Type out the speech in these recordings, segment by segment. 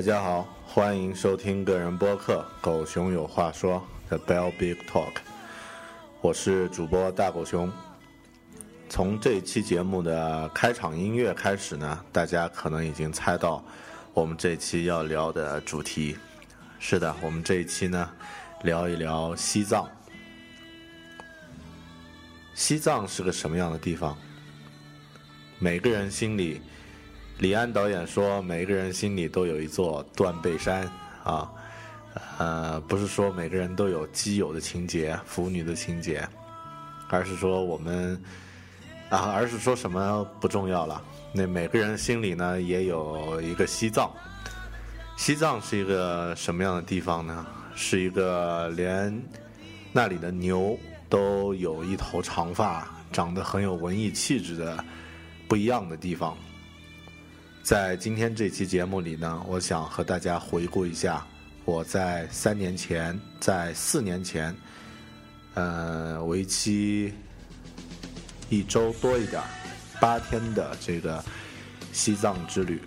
大家好，欢迎收听个人播客《狗熊有话说》The Bell Big Talk，我是主播大狗熊。从这期节目的开场音乐开始呢，大家可能已经猜到我们这期要聊的主题。是的，我们这一期呢，聊一聊西藏。西藏是个什么样的地方？每个人心里。李安导演说：“每个人心里都有一座断背山啊，呃，不是说每个人都有基友的情节、腐女的情节，而是说我们啊，而是说什么不重要了。那每个人心里呢，也有一个西藏。西藏是一个什么样的地方呢？是一个连那里的牛都有一头长发、长得很有文艺气质的不一样的地方。”在今天这期节目里呢，我想和大家回顾一下我在三年前、在四年前，呃，为期一周多一点、八天的这个西藏之旅。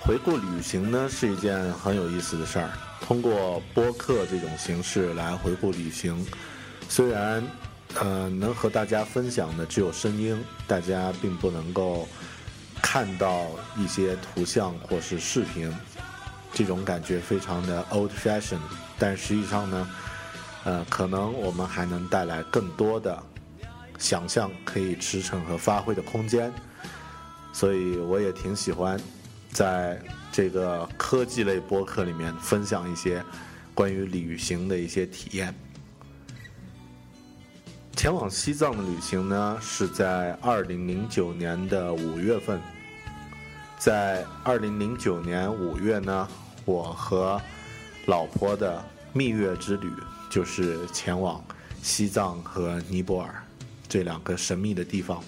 回顾旅行呢，是一件很有意思的事儿。通过播客这种形式来回顾旅行，虽然呃能和大家分享的只有声音，大家并不能够看到一些图像或是视频，这种感觉非常的 old fashion。但实际上呢，呃，可能我们还能带来更多的想象可以驰骋和发挥的空间，所以我也挺喜欢在。这个科技类播客里面分享一些关于旅行的一些体验。前往西藏的旅行呢，是在二零零九年的五月份。在二零零九年五月呢，我和老婆的蜜月之旅就是前往西藏和尼泊尔这两个神秘的地方。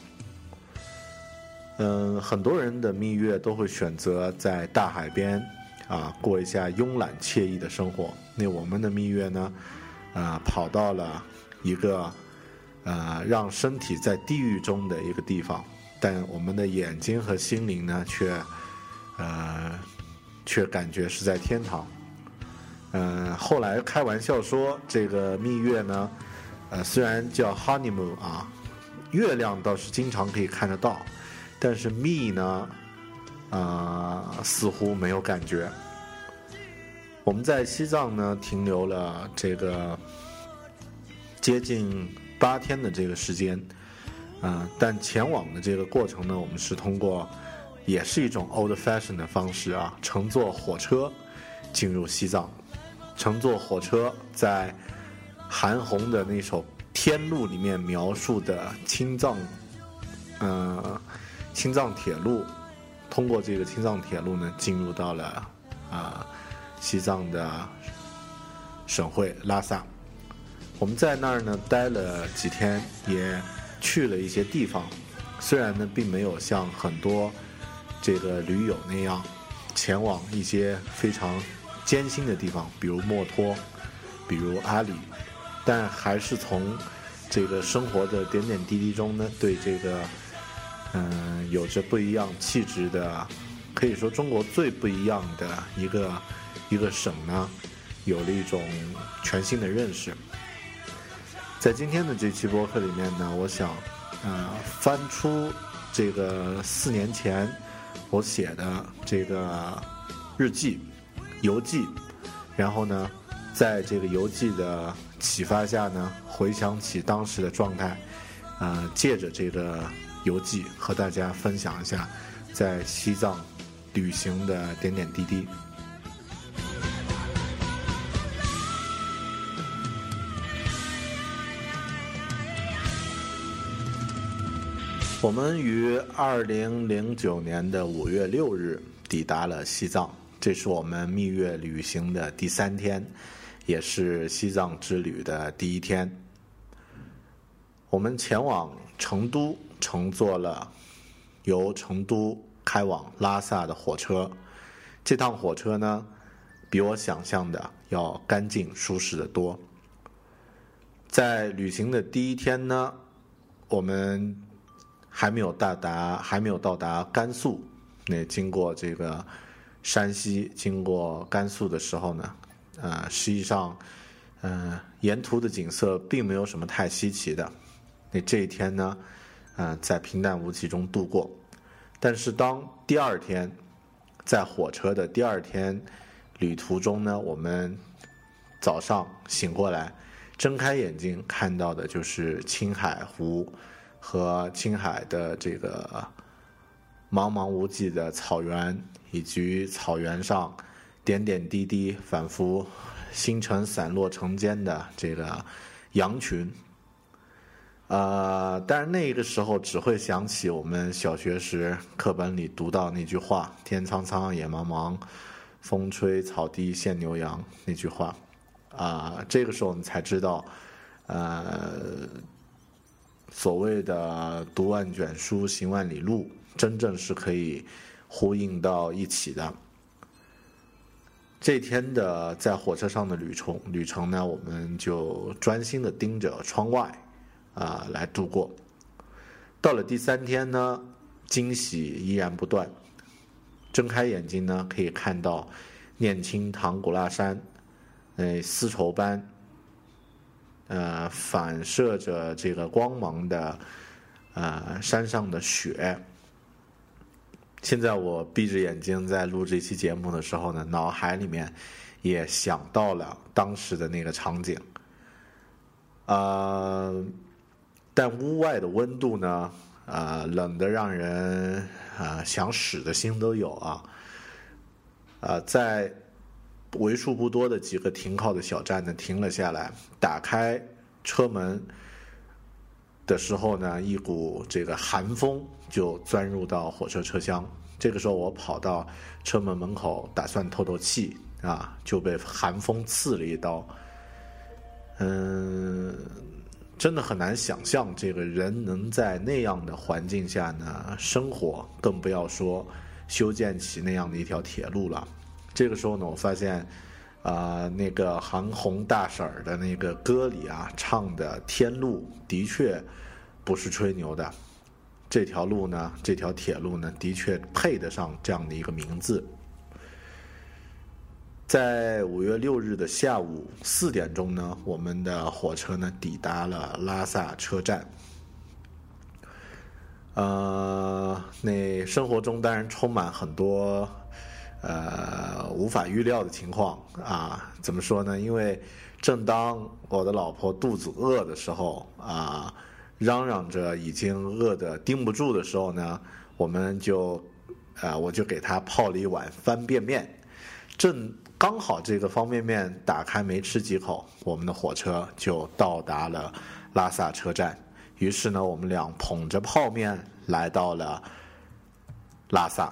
嗯，很多人的蜜月都会选择在大海边，啊，过一下慵懒惬意的生活。那我们的蜜月呢，啊，跑到了一个，呃，让身体在地狱中的一个地方，但我们的眼睛和心灵呢，却，呃，却感觉是在天堂。嗯，后来开玩笑说，这个蜜月呢，呃，虽然叫 honeymoon 啊，月亮倒是经常可以看得到。但是 me 呢，啊，似乎没有感觉。我们在西藏呢停留了这个接近八天的这个时间，啊，但前往的这个过程呢，我们是通过也是一种 old fashion 的方式啊，乘坐火车进入西藏，乘坐火车在韩红的那首《天路》里面描述的青藏，嗯。青藏铁路，通过这个青藏铁路呢，进入到了啊西藏的省会拉萨。我们在那儿呢待了几天，也去了一些地方。虽然呢，并没有像很多这个驴友那样前往一些非常艰辛的地方，比如墨脱，比如阿里，但还是从这个生活的点点滴滴中呢，对这个嗯有着不一样气质的，可以说中国最不一样的一个一个省呢，有了一种全新的认识。在今天的这期播客里面呢，我想。呃，翻出这个四年前我写的这个日记、游记，然后呢，在这个游记的启发下呢，回想起当时的状态，呃，借着这个游记和大家分享一下在西藏旅行的点点滴滴。我们于二零零九年的五月六日抵达了西藏，这是我们蜜月旅行的第三天，也是西藏之旅的第一天。我们前往成都，乘坐了由成都开往拉萨的火车。这趟火车呢，比我想象的要干净舒适的多。在旅行的第一天呢，我们。还没有到达，还没有到达甘肃。那经过这个山西，经过甘肃的时候呢，呃，实际上，嗯，沿途的景色并没有什么太稀奇的。那这一天呢，呃，在平淡无奇中度过。但是当第二天，在火车的第二天旅途中呢，我们早上醒过来，睁开眼睛看到的就是青海湖。和青海的这个茫茫无际的草原，以及草原上点点滴滴、仿佛星辰散落成间的这个羊群，呃，但是那个时候只会想起我们小学时课本里读到那句话：“天苍苍，野茫茫，风吹草低见牛羊。”那句话，啊，这个时候你才知道，呃。所谓的读万卷书，行万里路，真正是可以呼应到一起的。这天的在火车上的旅程，旅程呢，我们就专心的盯着窗外，啊，来度过。到了第三天呢，惊喜依然不断。睁开眼睛呢，可以看到念青唐古拉山，那丝绸般。呃，反射着这个光芒的，呃，山上的雪。现在我闭着眼睛在录这期节目的时候呢，脑海里面也想到了当时的那个场景。呃，但屋外的温度呢，呃，冷的让人啊想死的心都有啊。呃，在。为数不多的几个停靠的小站呢，停了下来。打开车门的时候呢，一股这个寒风就钻入到火车车厢。这个时候，我跑到车门门口，打算透透气啊，就被寒风刺了一刀。嗯，真的很难想象，这个人能在那样的环境下呢生活，更不要说修建起那样的一条铁路了。这个时候呢，我发现，啊，那个韩红大婶儿的那个歌里啊，唱的天路的确不是吹牛的，这条路呢，这条铁路呢，的确配得上这样的一个名字。在五月六日的下午四点钟呢，我们的火车呢抵达了拉萨车站。呃，那生活中当然充满很多。呃，无法预料的情况啊，怎么说呢？因为正当我的老婆肚子饿的时候啊，嚷嚷着已经饿得盯不住的时候呢，我们就，呃，我就给她泡了一碗方便面。正刚好这个方便面打开没吃几口，我们的火车就到达了拉萨车站。于是呢，我们俩捧着泡面来到了拉萨。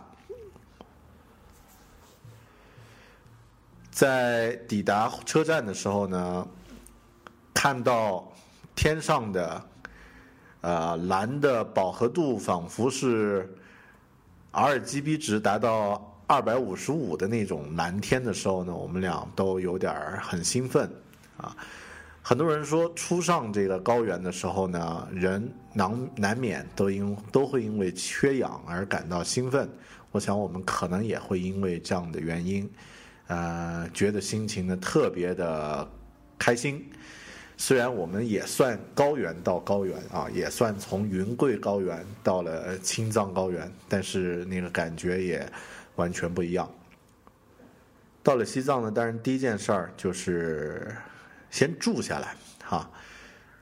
在抵达车站的时候呢，看到天上的呃蓝的饱和度仿佛是 RGB 值达到二百五十五的那种蓝天的时候呢，我们俩都有点儿很兴奋啊。很多人说，初上这个高原的时候呢，人难难免都因都会因为缺氧而感到兴奋。我想我们可能也会因为这样的原因，呃，觉得心情呢特别的开心。虽然我们也算高原到高原啊，也算从云贵高原到了青藏高原，但是那个感觉也完全不一样。到了西藏呢，当然第一件事儿就是。先住下来，哈，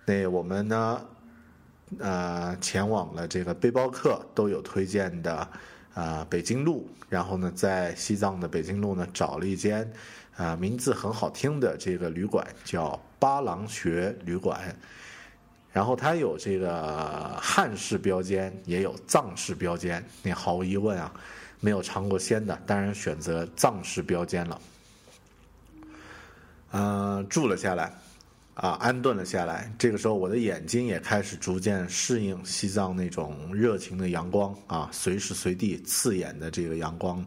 那我们呢，呃，前往了这个背包客都有推荐的，啊，北京路，然后呢，在西藏的北京路呢，找了一间，啊，名字很好听的这个旅馆，叫八郎穴旅馆，然后它有这个汉式标间，也有藏式标间，那毫无疑问啊，没有尝过鲜的，当然选择藏式标间了。嗯，住了下来，啊，安顿了下来。这个时候，我的眼睛也开始逐渐适应西藏那种热情的阳光啊，随时随地刺眼的这个阳光，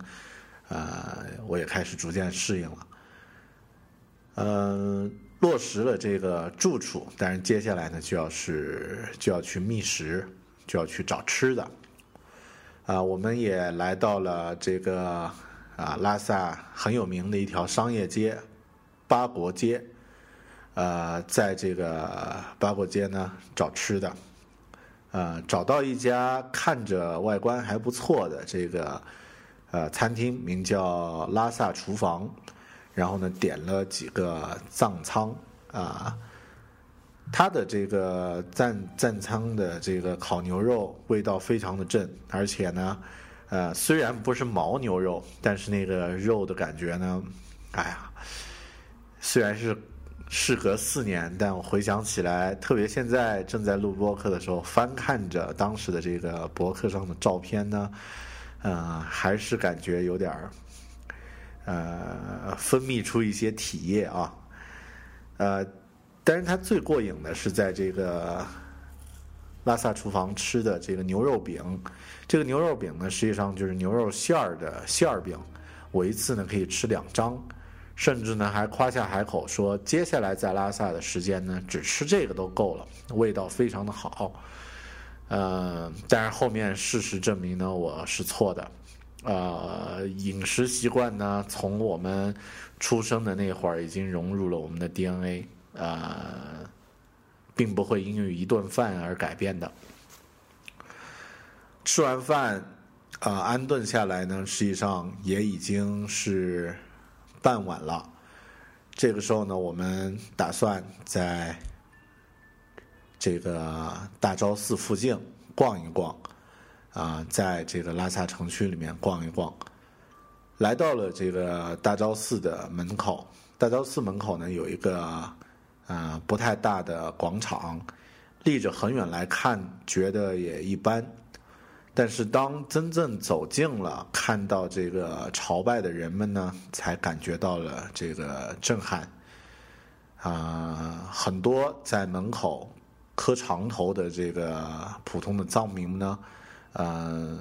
呃，我也开始逐渐适应了。嗯，落实了这个住处，但是接下来呢，就要是就要去觅食，就要去找吃的。啊，我们也来到了这个啊拉萨很有名的一条商业街。八国街，呃，在这个八国街呢找吃的，呃，找到一家看着外观还不错的这个呃餐厅，名叫拉萨厨房，然后呢点了几个藏仓啊，它的这个赞赞仓的这个烤牛肉味道非常的正，而且呢，呃，虽然不是牦牛肉，但是那个肉的感觉呢，哎呀。虽然是事隔四年，但我回想起来，特别现在正在录播客的时候，翻看着当时的这个博客上的照片呢，呃，还是感觉有点儿，呃，分泌出一些体液啊，呃，但是它最过瘾的是在这个拉萨厨房吃的这个牛肉饼，这个牛肉饼呢，实际上就是牛肉馅儿的馅儿饼，我一次呢可以吃两张。甚至呢，还夸下海口说，接下来在拉萨的时间呢，只吃这个都够了，味道非常的好。呃，但是后面事实证明呢，我是错的。呃，饮食习惯呢，从我们出生的那会儿已经融入了我们的 DNA，呃，并不会因为一顿饭而改变的。吃完饭，啊，安顿下来呢，实际上也已经是。傍晚了，这个时候呢，我们打算在这个大昭寺附近逛一逛，啊，在这个拉萨城区里面逛一逛。来到了这个大昭寺的门口，大昭寺门口呢有一个啊不太大的广场，立着很远来看，觉得也一般。但是当真正走近了，看到这个朝拜的人们呢，才感觉到了这个震撼。啊，很多在门口磕长头的这个普通的藏民呢，呃，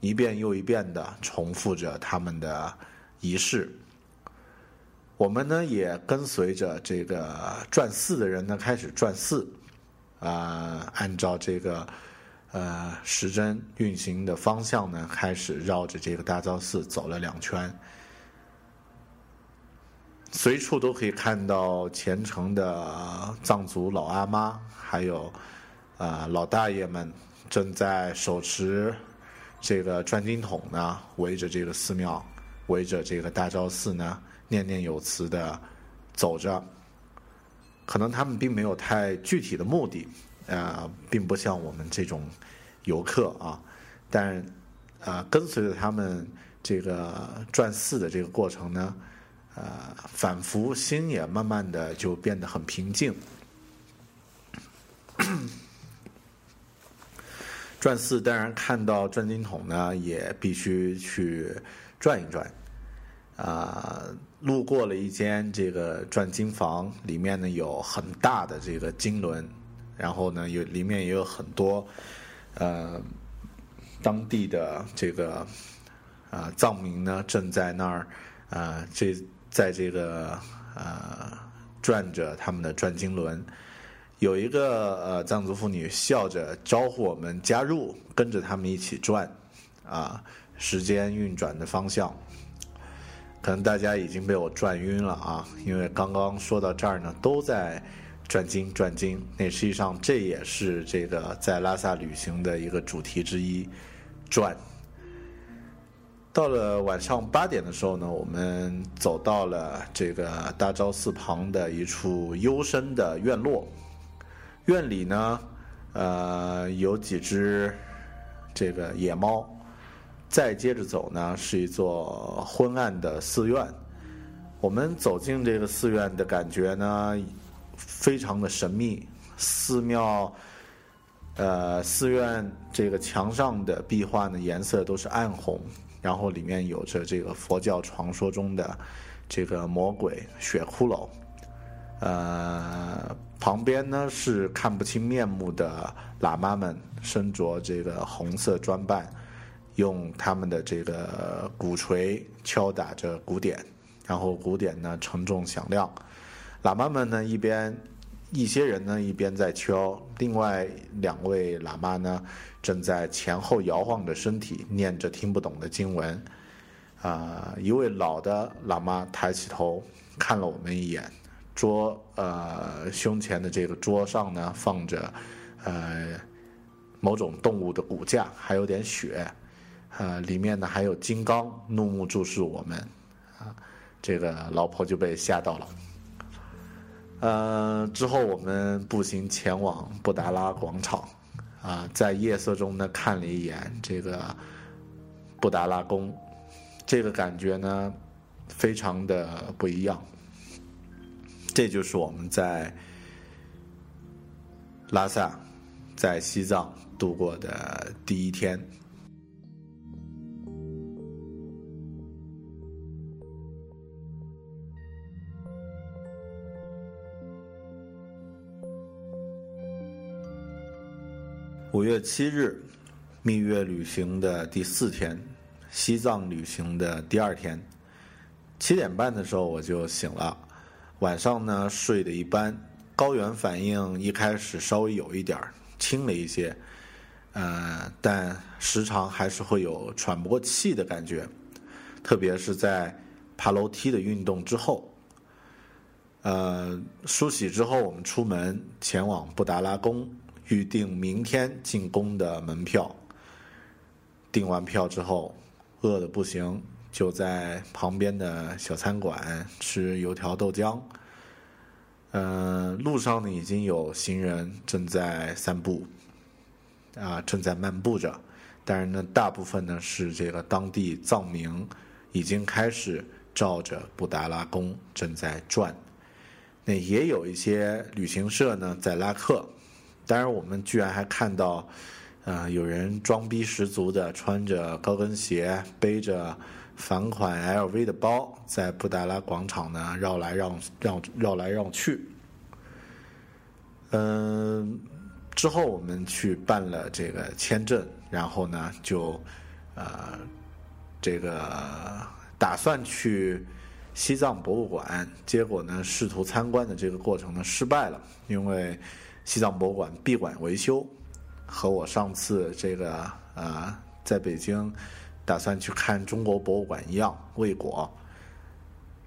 一遍又一遍的重复着他们的仪式。我们呢也跟随着这个转寺的人呢开始转寺，啊，按照这个。呃，时针运行的方向呢，开始绕着这个大昭寺走了两圈，随处都可以看到虔诚的藏族老阿妈，还有啊老大爷们正在手持这个转经筒呢，围着这个寺庙，围着这个大昭寺呢，念念有词的走着。可能他们并没有太具体的目的。呃，并不像我们这种游客啊，但啊，跟随着他们这个转寺的这个过程呢，呃，反复心也慢慢的就变得很平静。转寺当然看到转经筒呢，也必须去转一转。啊，路过了一间这个转经房，里面呢有很大的这个经轮，然后呢有里面也有很多呃当地的这个啊藏民呢正在那儿啊这在这个呃转着他们的转经轮。有一个呃藏族妇女笑着招呼我们加入，跟着他们一起转，啊，时间运转的方向。可能大家已经被我转晕了啊，因为刚刚说到这儿呢，都在转经转经。那实际上这也是这个在拉萨旅行的一个主题之一，转。到了晚上八点的时候呢，我们走到了这个大昭寺旁的一处幽深的院落。院里呢，呃，有几只这个野猫。再接着走呢，是一座昏暗的寺院。我们走进这个寺院的感觉呢，非常的神秘。寺庙，呃，寺院这个墙上的壁画呢，颜色都是暗红，然后里面有着这个佛教传说中的这个魔鬼血骷髅。呃，旁边呢是看不清面目的喇嘛们，身着这个红色装扮，用他们的这个鼓槌敲打着鼓点，然后鼓点呢沉重响亮。喇嘛们呢一边，一些人呢一边在敲，另外两位喇嘛呢正在前后摇晃着身体，念着听不懂的经文。啊，一位老的喇嘛抬起头看了我们一眼。桌呃胸前的这个桌上呢放着呃某种动物的骨架，还有点血，呃里面呢还有金刚怒目注视我们，啊这个老婆就被吓到了。呃之后我们步行前往布达拉广场，啊在夜色中呢看了一眼这个布达拉宫，这个感觉呢非常的不一样。这就是我们在拉萨，在西藏度过的第一天。五月七日，蜜月旅行的第四天，西藏旅行的第二天，七点半的时候我就醒了。晚上呢睡得一般，高原反应一开始稍微有一点儿轻了一些，呃，但时常还是会有喘不过气的感觉，特别是在爬楼梯的运动之后。呃，梳洗之后，我们出门前往布达拉宫，预定明天进宫的门票。订完票之后，饿得不行。就在旁边的小餐馆吃油条豆浆。嗯，路上呢已经有行人正在散步，啊，正在漫步着。但是呢，大部分呢是这个当地藏民已经开始照着布达拉宫正在转。那也有一些旅行社呢在拉客。当然，我们居然还看到，呃，有人装逼十足的穿着高跟鞋，背着。返款 LV 的包在布达拉广场呢绕来绕绕绕来绕去，嗯，之后我们去办了这个签证，然后呢就呃这个打算去西藏博物馆，结果呢试图参观的这个过程呢失败了，因为西藏博物馆闭馆维修，和我上次这个啊在北京。打算去看中国博物馆一样未果。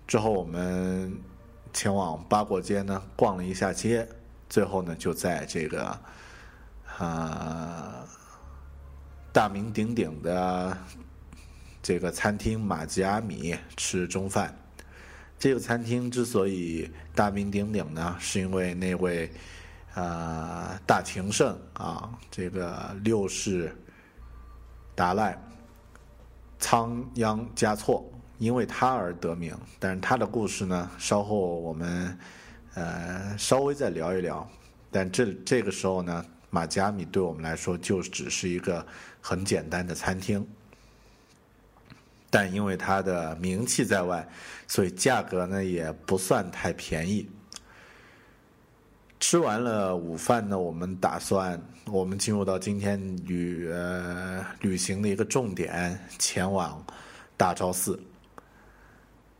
之后我们前往八果街呢逛了一下街，最后呢就在这个啊大名鼎鼎的这个餐厅马吉阿米吃中饭。这个餐厅之所以大名鼎鼎呢，是因为那位啊大情圣啊这个六世达赖。仓央嘉措因为他而得名，但是他的故事呢，稍后我们呃稍微再聊一聊。但这这个时候呢，马加米对我们来说就只是一个很简单的餐厅。但因为它的名气在外，所以价格呢也不算太便宜。吃完了午饭呢，我们打算我们进入到今天旅呃旅行的一个重点，前往大昭寺。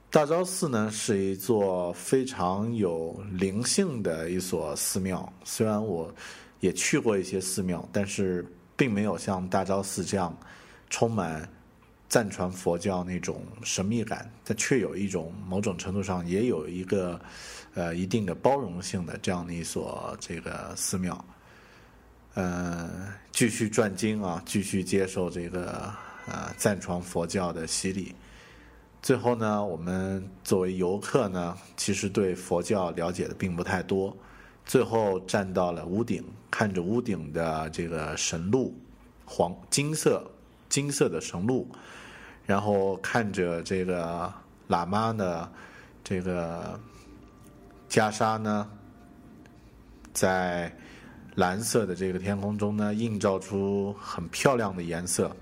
大昭寺呢是一座非常有灵性的一所寺庙，虽然我也去过一些寺庙，但是并没有像大昭寺这样充满赞传佛教那种神秘感，它却有一种某种程度上也有一个。呃，一定的包容性的这样的一所这个寺庙，呃，继续转经啊，继续接受这个呃赞传佛教的洗礼。最后呢，我们作为游客呢，其实对佛教了解的并不太多。最后站到了屋顶，看着屋顶的这个神鹿，黄金色金色的神鹿，然后看着这个喇嘛的这个。袈裟呢，在蓝色的这个天空中呢，映照出很漂亮的颜色，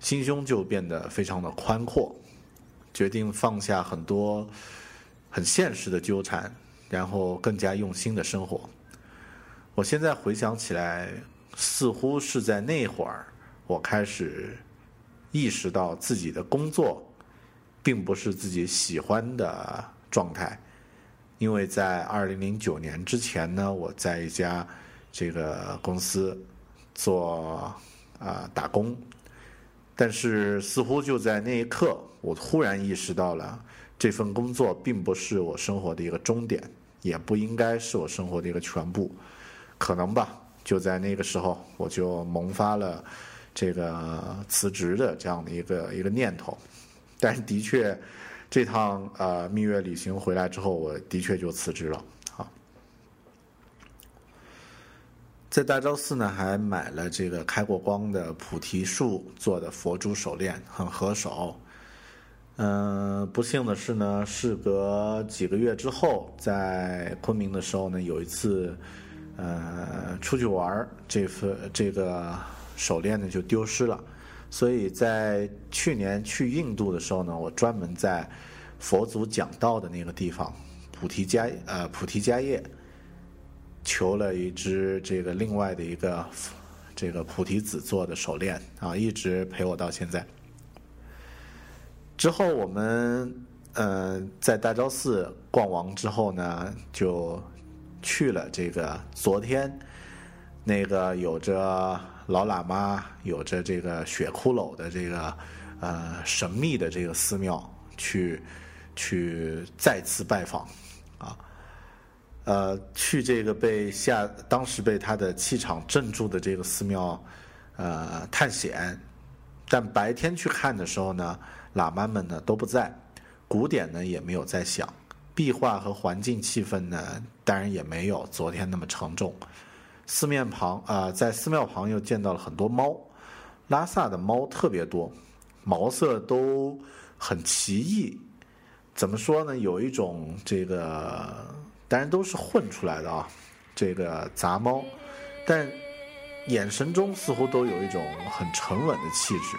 心胸就变得非常的宽阔，决定放下很多很现实的纠缠，然后更加用心的生活。我现在回想起来，似乎是在那会儿，我开始意识到自己的工作并不是自己喜欢的状态。因为在二零零九年之前呢，我在一家这个公司做啊打工，但是似乎就在那一刻，我忽然意识到了这份工作并不是我生活的一个终点，也不应该是我生活的一个全部，可能吧。就在那个时候，我就萌发了这个辞职的这样的一个一个念头，但是的确。这趟呃蜜月旅行回来之后，我的确就辞职了。啊，在大昭寺呢，还买了这个开过光的菩提树做的佛珠手链，很合手。嗯，不幸的是呢，事隔几个月之后，在昆明的时候呢，有一次呃出去玩，这份这个手链呢就丢失了。所以在去年去印度的时候呢，我专门在佛祖讲道的那个地方，菩提迦呃菩提迦叶，求了一只这个另外的一个这个菩提子做的手链啊，一直陪我到现在。之后我们嗯在大昭寺逛完之后呢，就去了这个昨天那个有着。老喇嘛有着这个血骷髅的这个呃神秘的这个寺庙，去去再次拜访啊，呃，去这个被下当时被他的气场镇住的这个寺庙呃探险，但白天去看的时候呢，喇嘛们呢都不在，鼓点呢也没有在响，壁画和环境气氛呢当然也没有昨天那么沉重。寺庙旁啊，在寺庙旁又见到了很多猫，拉萨的猫特别多，毛色都很奇异。怎么说呢？有一种这个，当然都是混出来的啊，这个杂猫，但眼神中似乎都有一种很沉稳的气质，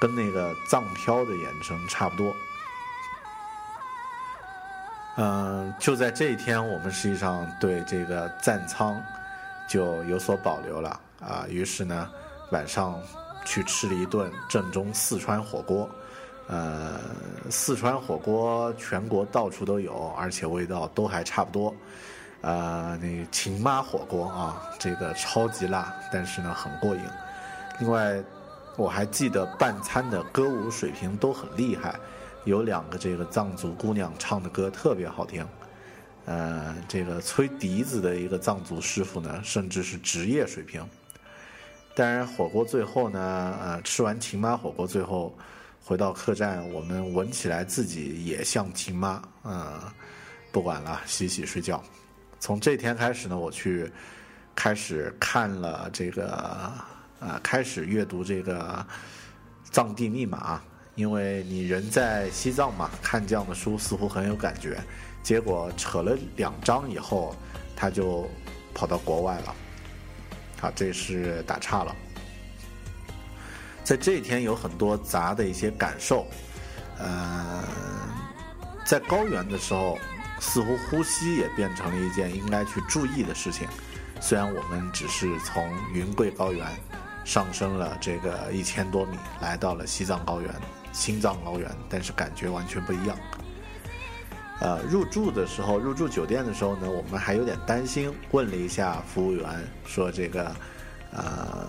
跟那个藏飘的眼神差不多。嗯，就在这一天，我们实际上对这个赞仓。就有所保留了啊，于是呢，晚上去吃了一顿正宗四川火锅。呃，四川火锅全国到处都有，而且味道都还差不多。呃，那秦妈火锅啊，这个超级辣，但是呢很过瘾。另外，我还记得半餐的歌舞水平都很厉害，有两个这个藏族姑娘唱的歌特别好听。呃，这个吹笛子的一个藏族师傅呢，甚至是职业水平。当然，火锅最后呢，呃，吃完秦妈火锅，最后回到客栈，我们闻起来自己也像秦妈，嗯，不管了，洗洗睡觉。从这天开始呢，我去开始看了这个，呃，开始阅读这个《藏地密码》，因为你人在西藏嘛，看这样的书似乎很有感觉。结果扯了两张以后，他就跑到国外了。好，这是打岔了。在这一天有很多杂的一些感受，呃，在高原的时候，似乎呼吸也变成了一件应该去注意的事情。虽然我们只是从云贵高原上升了这个一千多米，来到了西藏高原、青藏高原，但是感觉完全不一样。呃，入住的时候，入住酒店的时候呢，我们还有点担心，问了一下服务员，说这个，呃。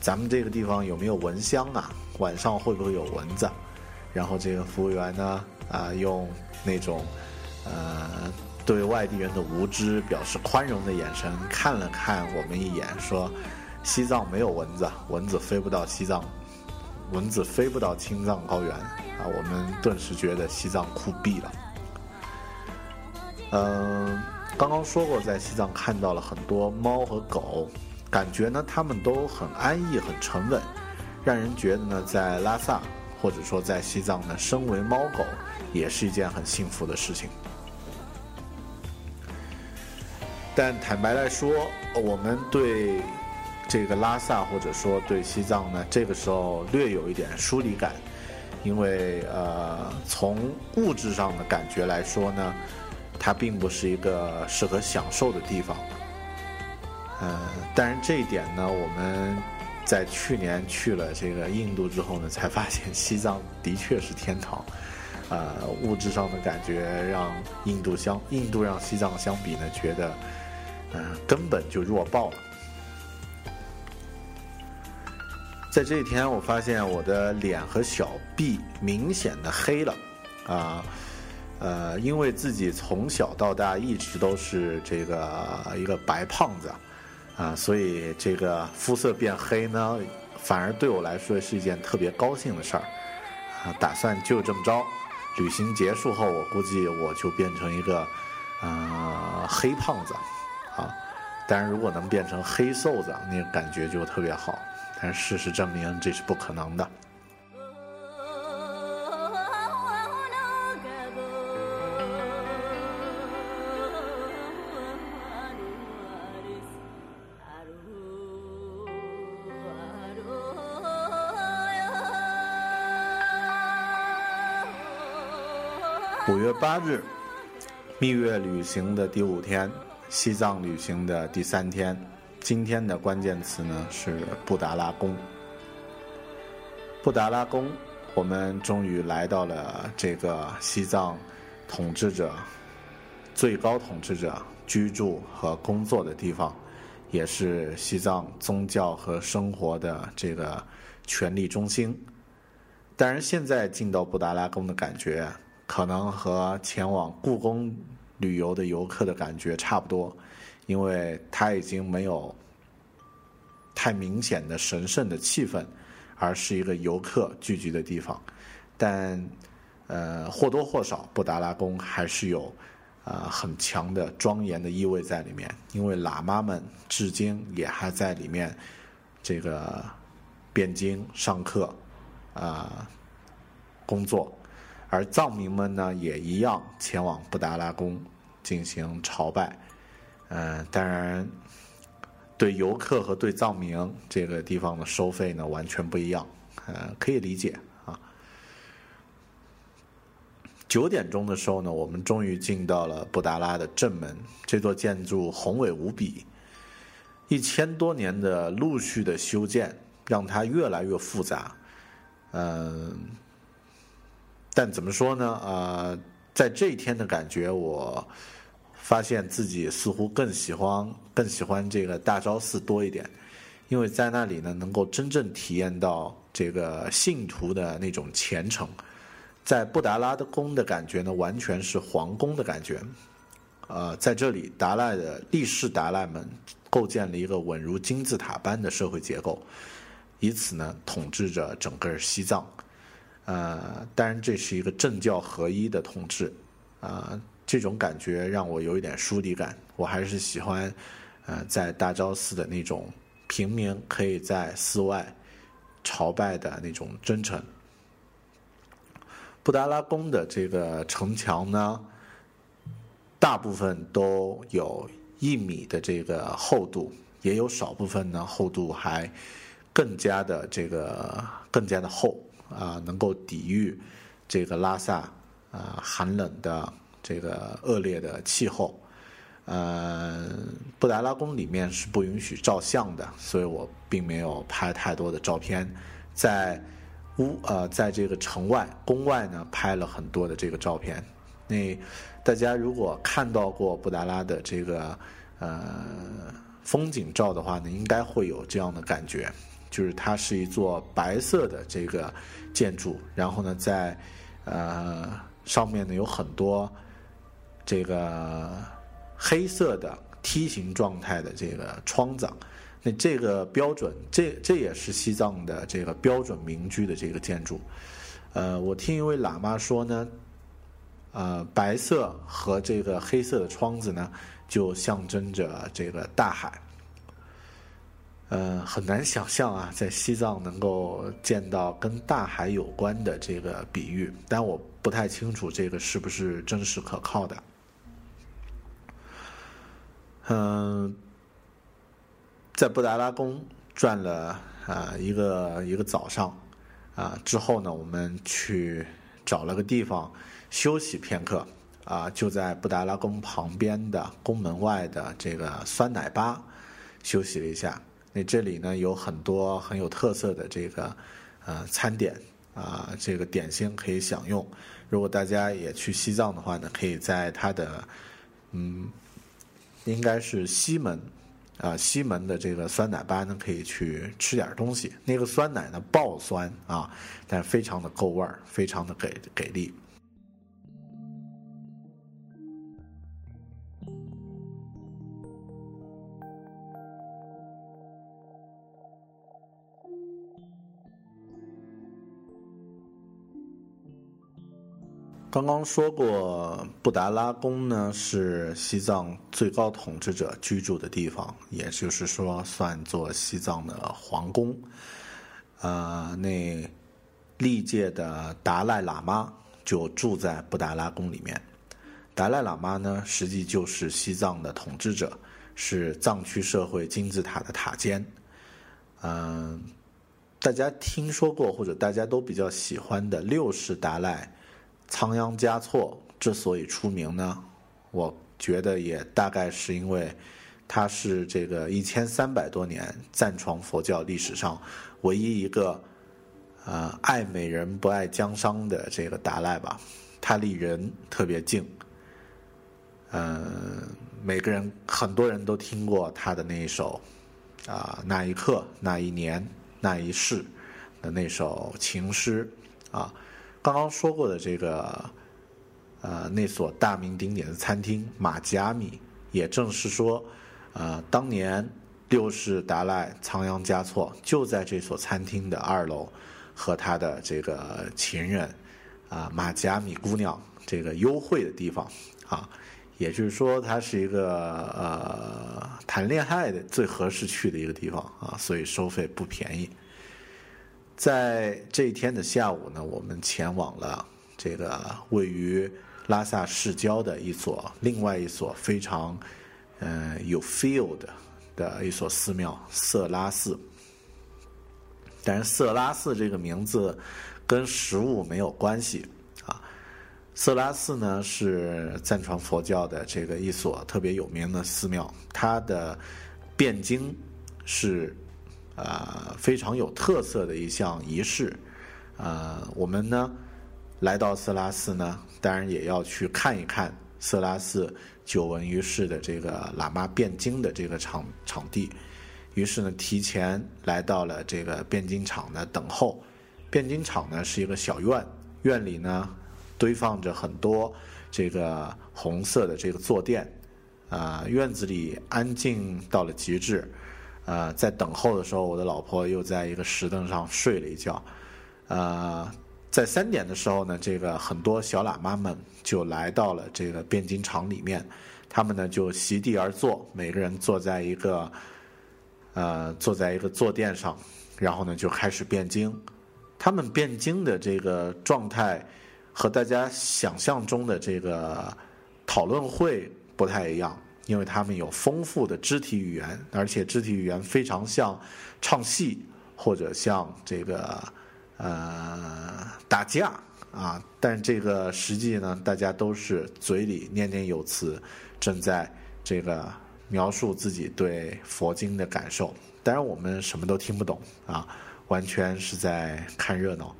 咱们这个地方有没有蚊香啊？晚上会不会有蚊子？然后这个服务员呢，啊，用那种，呃，对外地人的无知表示宽容的眼神看了看我们一眼，说：“西藏没有蚊子，蚊子飞不到西藏，蚊子飞不到青藏高原。”啊，我们顿时觉得西藏酷毙了。嗯，刚刚说过，在西藏看到了很多猫和狗。感觉呢，它们都很安逸、很沉稳，让人觉得呢，在拉萨或者说在西藏呢，身为猫狗也是一件很幸福的事情。但坦白来说，我们对这个拉萨或者说对西藏呢，这个时候略有一点疏离感，因为呃，从物质上的感觉来说呢，它并不是一个适合享受的地方。呃，但是这一点呢，我们在去年去了这个印度之后呢，才发现西藏的确是天堂。呃，物质上的感觉让印度相印度让西藏相比呢，觉得嗯根本就弱爆了。在这一天，我发现我的脸和小臂明显的黑了，啊，呃，因为自己从小到大一直都是这个一个白胖子。啊，所以这个肤色变黑呢，反而对我来说是一件特别高兴的事儿。啊，打算就这么着，旅行结束后，我估计我就变成一个，呃，黑胖子，啊，但是如果能变成黑瘦子，那个感觉就特别好。但事实证明这是不可能的。五月八日，蜜月旅行的第五天，西藏旅行的第三天。今天的关键词呢是布达拉宫。布达拉宫，我们终于来到了这个西藏统治者、最高统治者居住和工作的地方，也是西藏宗教和生活的这个权力中心。但是现在进到布达拉宫的感觉。可能和前往故宫旅游的游客的感觉差不多，因为它已经没有太明显的神圣的气氛，而是一个游客聚集的地方。但呃或多或少，布达拉宫还是有呃很强的庄严的意味在里面，因为喇嘛们至今也还在里面这个辩经、上课啊工作。而藏民们呢，也一样前往布达拉宫进行朝拜。嗯，当然，对游客和对藏民这个地方的收费呢，完全不一样。呃，可以理解啊。九点钟的时候呢，我们终于进到了布达拉的正门。这座建筑宏伟无比，一千多年的陆续的修建，让它越来越复杂。嗯。但怎么说呢？呃，在这一天的感觉，我发现自己似乎更喜欢更喜欢这个大昭寺多一点，因为在那里呢，能够真正体验到这个信徒的那种虔诚。在布达拉的宫的感觉呢，完全是皇宫的感觉。呃，在这里，达赖的历世达赖们构建了一个稳如金字塔般的社会结构，以此呢，统治着整个西藏。呃，当然这是一个政教合一的统治，啊，这种感觉让我有一点疏离感。我还是喜欢，呃，在大昭寺的那种平民可以在寺外朝拜的那种真诚。布达拉宫的这个城墙呢，大部分都有一米的这个厚度，也有少部分呢厚度还更加的这个更加的厚啊，能够抵御这个拉萨啊寒冷的这个恶劣的气候。呃，布达拉宫里面是不允许照相的，所以我并没有拍太多的照片。在屋呃，在这个城外宫外呢，拍了很多的这个照片。那大家如果看到过布达拉的这个呃风景照的话呢，应该会有这样的感觉，就是它是一座白色的这个建筑，然后呢，在呃上面呢有很多这个。黑色的梯形状态的这个窗子，那这个标准，这这也是西藏的这个标准民居的这个建筑。呃，我听一位喇嘛说呢，呃，白色和这个黑色的窗子呢，就象征着这个大海。呃，很难想象啊，在西藏能够见到跟大海有关的这个比喻，但我不太清楚这个是不是真实可靠的。嗯，在布达拉宫转了啊一个一个早上，啊之后呢，我们去找了个地方休息片刻，啊就在布达拉宫旁边的宫门外的这个酸奶吧休息了一下。那这里呢有很多很有特色的这个呃餐点啊，这个点心可以享用。如果大家也去西藏的话呢，可以在它的嗯。应该是西门，啊，西门的这个酸奶吧呢，可以去吃点东西。那个酸奶呢，爆酸啊，但非常的够味儿，非常的给给力。刚刚说过，布达拉宫呢是西藏最高统治者居住的地方，也就是说算作西藏的皇宫。呃，那历届的达赖喇嘛就住在布达拉宫里面。达赖喇嘛呢，实际就是西藏的统治者，是藏区社会金字塔的塔尖。嗯，大家听说过或者大家都比较喜欢的六世达赖。仓央嘉措之所以出名呢，我觉得也大概是因为他是这个一千三百多年藏传佛教历史上唯一一个呃爱美人不爱江山的这个达赖吧。他离人特别近，嗯，每个人很多人都听过他的那一首啊那一刻那一年那一世的那首情诗啊。刚刚说过的这个，呃，那所大名鼎鼎的餐厅马吉阿米，也正是说，呃，当年六世达赖仓央嘉措就在这所餐厅的二楼，和他的这个情人，啊，马吉阿米姑娘这个幽会的地方，啊，也就是说，它是一个呃谈恋爱的最合适去的一个地方啊，所以收费不便宜。在这一天的下午呢，我们前往了这个位于拉萨市郊的一所另外一所非常嗯有 feel 的的一所寺庙色拉寺。但是色拉寺这个名字跟食物没有关系啊。色拉寺呢是藏传佛教的这个一所特别有名的寺庙，它的辩经是。呃，非常有特色的一项仪式，呃，我们呢来到色拉寺呢，当然也要去看一看色拉寺久闻于世的这个喇嘛辩经的这个场场地。于是呢，提前来到了这个辩经场的等候。辩经场呢是一个小院，院里呢堆放着很多这个红色的这个坐垫，啊，院子里安静到了极致。呃，在等候的时候，我的老婆又在一个石凳上睡了一觉。呃，在三点的时候呢，这个很多小喇嘛们就来到了这个辩经场里面，他们呢就席地而坐，每个人坐在一个呃坐在一个坐垫上，然后呢就开始辩经。他们辩经的这个状态和大家想象中的这个讨论会不太一样。因为他们有丰富的肢体语言，而且肢体语言非常像唱戏或者像这个呃打架啊，但这个实际呢，大家都是嘴里念念有词，正在这个描述自己对佛经的感受。当然，我们什么都听不懂啊，完全是在看热闹。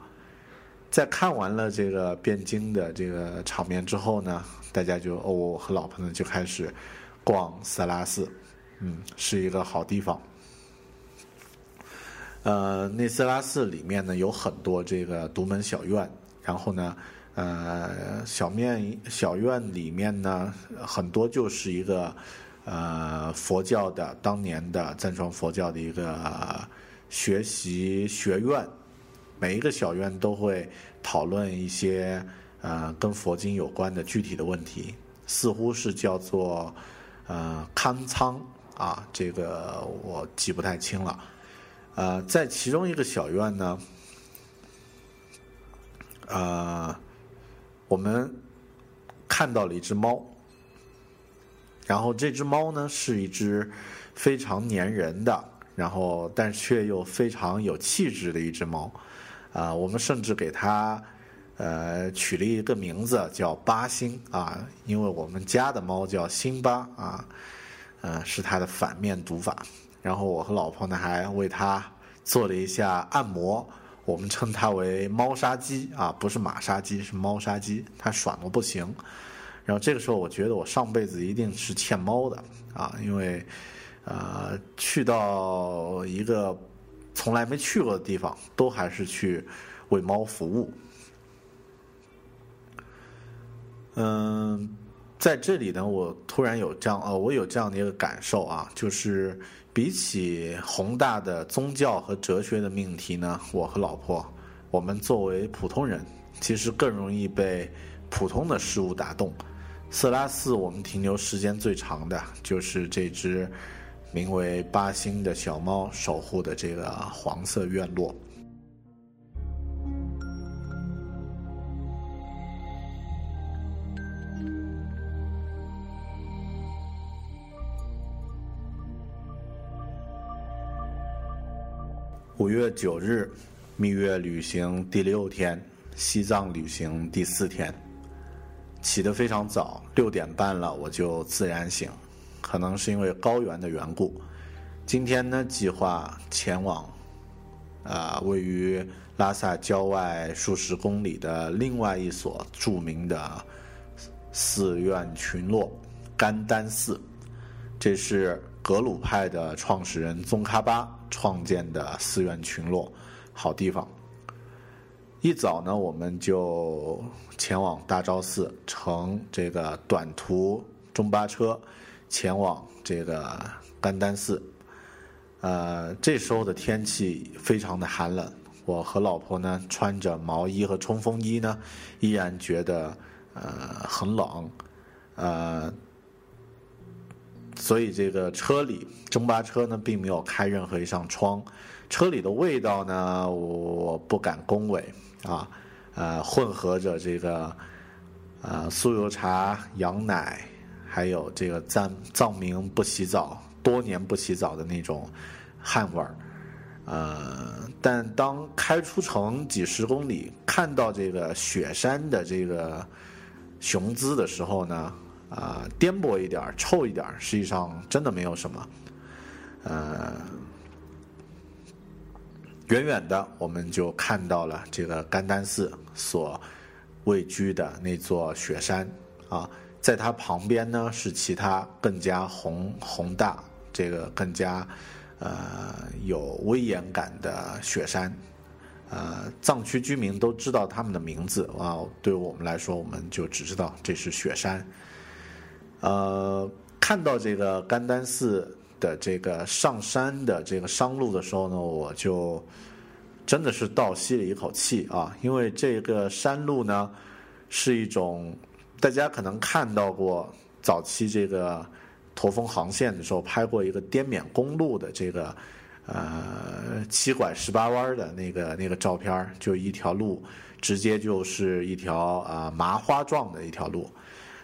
在看完了这个辩经的这个场面之后呢，大家就哦，我和老婆呢就开始逛色拉寺，嗯，是一个好地方。呃，那色拉寺里面呢有很多这个独门小院，然后呢，呃，小面小院里面呢很多就是一个。呃，佛教的当年的藏传佛教的一个学习学院，每一个小院都会讨论一些呃跟佛经有关的具体的问题，似乎是叫做呃康仓啊，这个我记不太清了。呃，在其中一个小院呢，呃，我们看到了一只猫。然后这只猫呢，是一只非常粘人的，然后但却又非常有气质的一只猫，啊，我们甚至给它呃取了一个名字叫八星啊，因为我们家的猫叫辛巴啊，呃是它的反面读法。然后我和老婆呢还为它做了一下按摩，我们称它为猫杀鸡啊，不是马杀鸡，是猫杀鸡，它爽的不行。然后这个时候，我觉得我上辈子一定是欠猫的啊，因为，呃，去到一个从来没去过的地方，都还是去为猫服务。嗯，在这里呢，我突然有这样呃，我有这样的一个感受啊，就是比起宏大的宗教和哲学的命题呢，我和老婆，我们作为普通人，其实更容易被普通的事物打动。色拉寺，我们停留时间最长的就是这只名为八星的小猫守护的这个黄色院落。五月九日，蜜月旅行第六天，西藏旅行第四天。起得非常早，六点半了我就自然醒，可能是因为高原的缘故。今天呢，计划前往，啊，位于拉萨郊外数十公里的另外一所著名的寺院群落——甘丹寺。这是格鲁派的创始人宗喀巴创建的寺院群落，好地方。一早呢，我们就前往大昭寺，乘这个短途中巴车前往这个甘丹寺。呃，这时候的天气非常的寒冷，我和老婆呢穿着毛衣和冲锋衣呢，依然觉得呃很冷，呃，所以这个车里中巴车呢并没有开任何一扇窗，车里的味道呢我不敢恭维。啊，呃，混合着这个，呃，酥油茶、羊奶，还有这个藏藏民不洗澡、多年不洗澡的那种汗味儿，呃，但当开出城几十公里，看到这个雪山的这个雄姿的时候呢，啊，颠簸一点、臭一点，实际上真的没有什么，呃。远远的，我们就看到了这个甘丹寺所位居的那座雪山啊，在它旁边呢是其他更加宏宏大、这个更加呃有威严感的雪山。呃，藏区居民都知道他们的名字啊，对于我们来说，我们就只知道这是雪山。呃，看到这个甘丹寺。的这个上山的这个商路的时候呢，我就真的是倒吸了一口气啊，因为这个山路呢是一种大家可能看到过早期这个驼峰航线的时候拍过一个滇缅公路的这个呃七拐十八弯的那个那个照片，就一条路直接就是一条啊麻花状的一条路，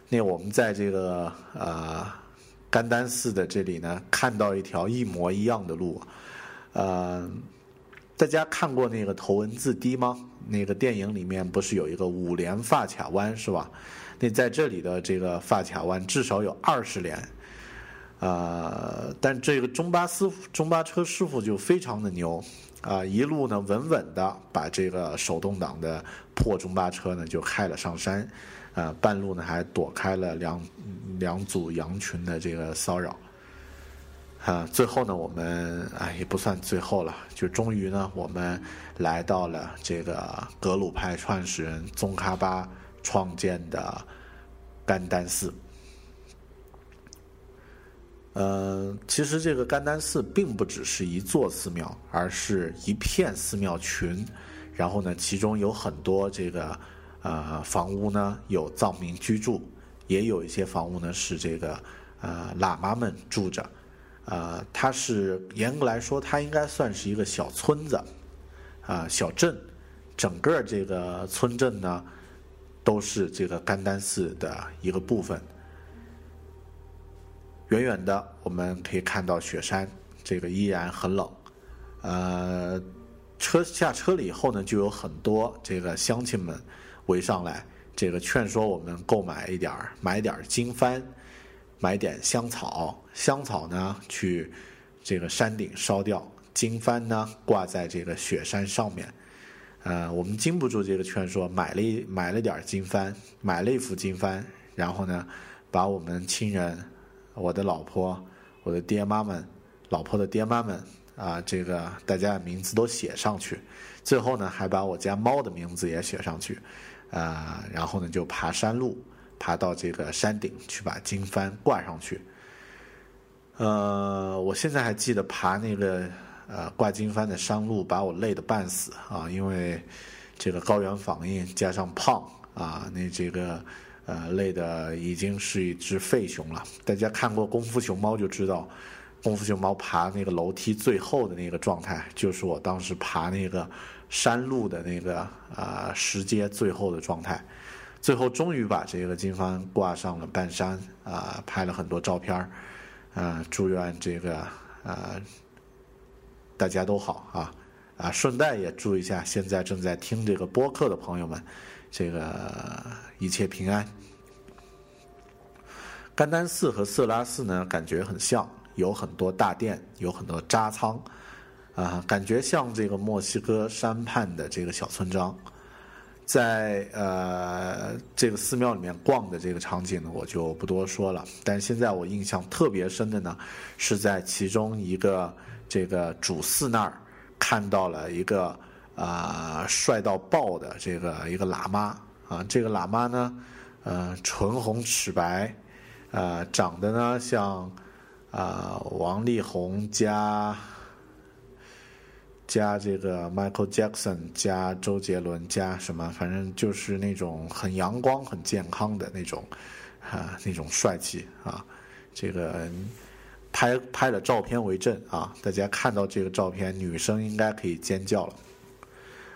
那我们在这个呃。甘丹寺的这里呢，看到一条一模一样的路，呃，大家看过那个头文字 D 吗？那个电影里面不是有一个五连发卡弯是吧？那在这里的这个发卡弯至少有二十连，呃，但这个中巴师傅、中巴车师傅就非常的牛啊，一路呢稳稳的把这个手动挡的破中巴车呢就开了上山，呃，半路呢还躲开了两两组羊群的这个骚扰。啊，最后呢，我们啊也不算最后了，就终于呢，我们来到了这个格鲁派创始人宗喀巴创建的甘丹寺。呃，其实这个甘丹寺并不只是一座寺庙，而是一片寺庙群。然后呢，其中有很多这个呃房屋呢有藏民居住，也有一些房屋呢是这个呃喇嘛们住着。呃，它是严格来说，它应该算是一个小村子，啊，小镇。整个这个村镇呢，都是这个甘丹寺的一个部分。远远的，我们可以看到雪山，这个依然很冷。呃，车下车了以后呢，就有很多这个乡亲们围上来，这个劝说我们购买一点儿，买点儿经幡。买点香草，香草呢去这个山顶烧掉，经幡呢挂在这个雪山上面。呃，我们经不住这个劝说，买了一买了点经幡，买了一幅经幡，然后呢，把我们亲人、我的老婆、我的爹妈们、老婆的爹妈们啊，这个大家的名字都写上去，最后呢，还把我家猫的名字也写上去，啊，然后呢就爬山路。爬到这个山顶去把经幡挂上去。呃，我现在还记得爬那个呃挂经幡的山路，把我累得半死啊！因为这个高原反应加上胖啊，那这个呃累的已经是一只废熊了。大家看过《功夫熊猫》就知道，《功夫熊猫》爬那个楼梯最后的那个状态，就是我当时爬那个山路的那个啊石阶最后的状态。最后终于把这个经幡挂上了半山啊，拍了很多照片儿，啊，祝愿这个啊大家都好啊啊，顺带也祝一下现在正在听这个播客的朋友们，这个一切平安。甘丹寺和色拉寺呢，感觉很像，有很多大殿，有很多扎仓，啊，感觉像这个墨西哥山畔的这个小村庄。在呃这个寺庙里面逛的这个场景呢，我就不多说了。但现在我印象特别深的呢，是在其中一个这个主寺那儿看到了一个啊帅到爆的这个一个喇嘛啊，这个喇嘛呢，呃唇红齿白，呃长得呢像啊王力宏加。加这个 Michael Jackson，加周杰伦，加什么？反正就是那种很阳光、很健康的那种，啊，那种帅气啊。这个拍拍了照片为证啊，大家看到这个照片，女生应该可以尖叫了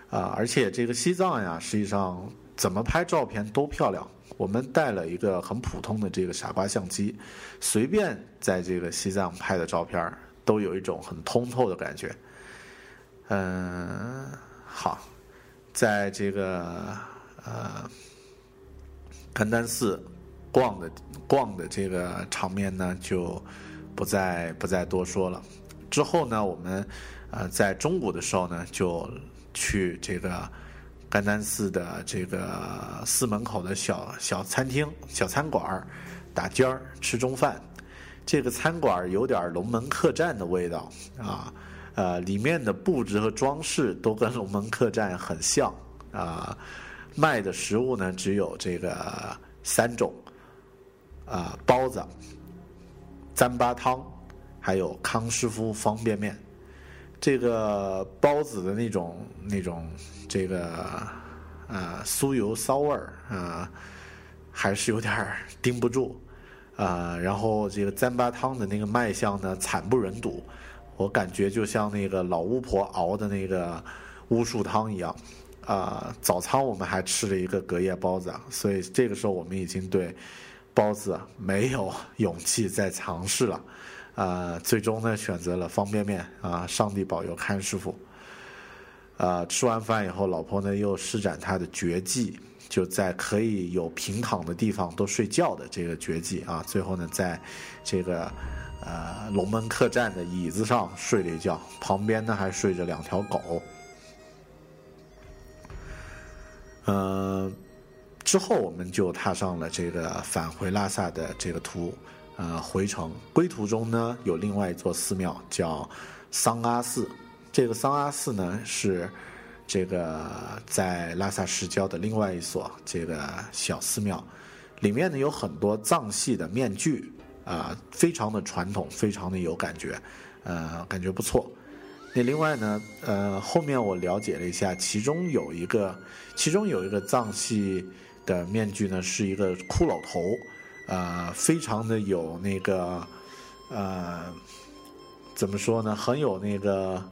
啊。而且这个西藏呀，实际上怎么拍照片都漂亮。我们带了一个很普通的这个傻瓜相机，随便在这个西藏拍的照片，都有一种很通透的感觉。嗯，好，在这个呃甘丹寺逛的逛的这个场面呢，就不再不再多说了。之后呢，我们呃在中午的时候呢，就去这个甘丹寺的这个寺门口的小小餐厅、小餐馆打尖儿吃中饭。这个餐馆有点龙门客栈的味道啊。呃，里面的布置和装饰都跟龙门客栈很像啊。卖的食物呢，只有这个三种啊：包子、糌粑汤，还有康师傅方便面。这个包子的那种那种这个啊酥油骚味儿啊，还是有点儿 盯不住啊。然后这个糌粑汤的那个卖相呢，惨不忍睹。我感觉就像那个老巫婆熬的那个巫术汤一样，啊，早餐我们还吃了一个隔夜包子，所以这个时候我们已经对包子没有勇气再尝试了，啊，最终呢选择了方便面，啊，上帝保佑康师傅，呃，吃完饭以后，老婆呢又施展她的绝技，就在可以有平躺的地方都睡觉的这个绝技啊。最后呢，在这个呃龙门客栈的椅子上睡了一觉，旁边呢还睡着两条狗。嗯，之后我们就踏上了这个返回拉萨的这个途，呃，回程归途中呢，有另外一座寺庙叫桑阿寺。这个桑阿寺呢是这个在拉萨市郊的另外一所这个小寺庙，里面呢有很多藏系的面具啊，非常的传统，非常的有感觉，呃，感觉不错。那另外呢，呃，后面我了解了一下，其中有一个，其中有一个藏系的面具呢是一个骷髅头，呃，非常的有那个，呃，怎么说呢，很有那个。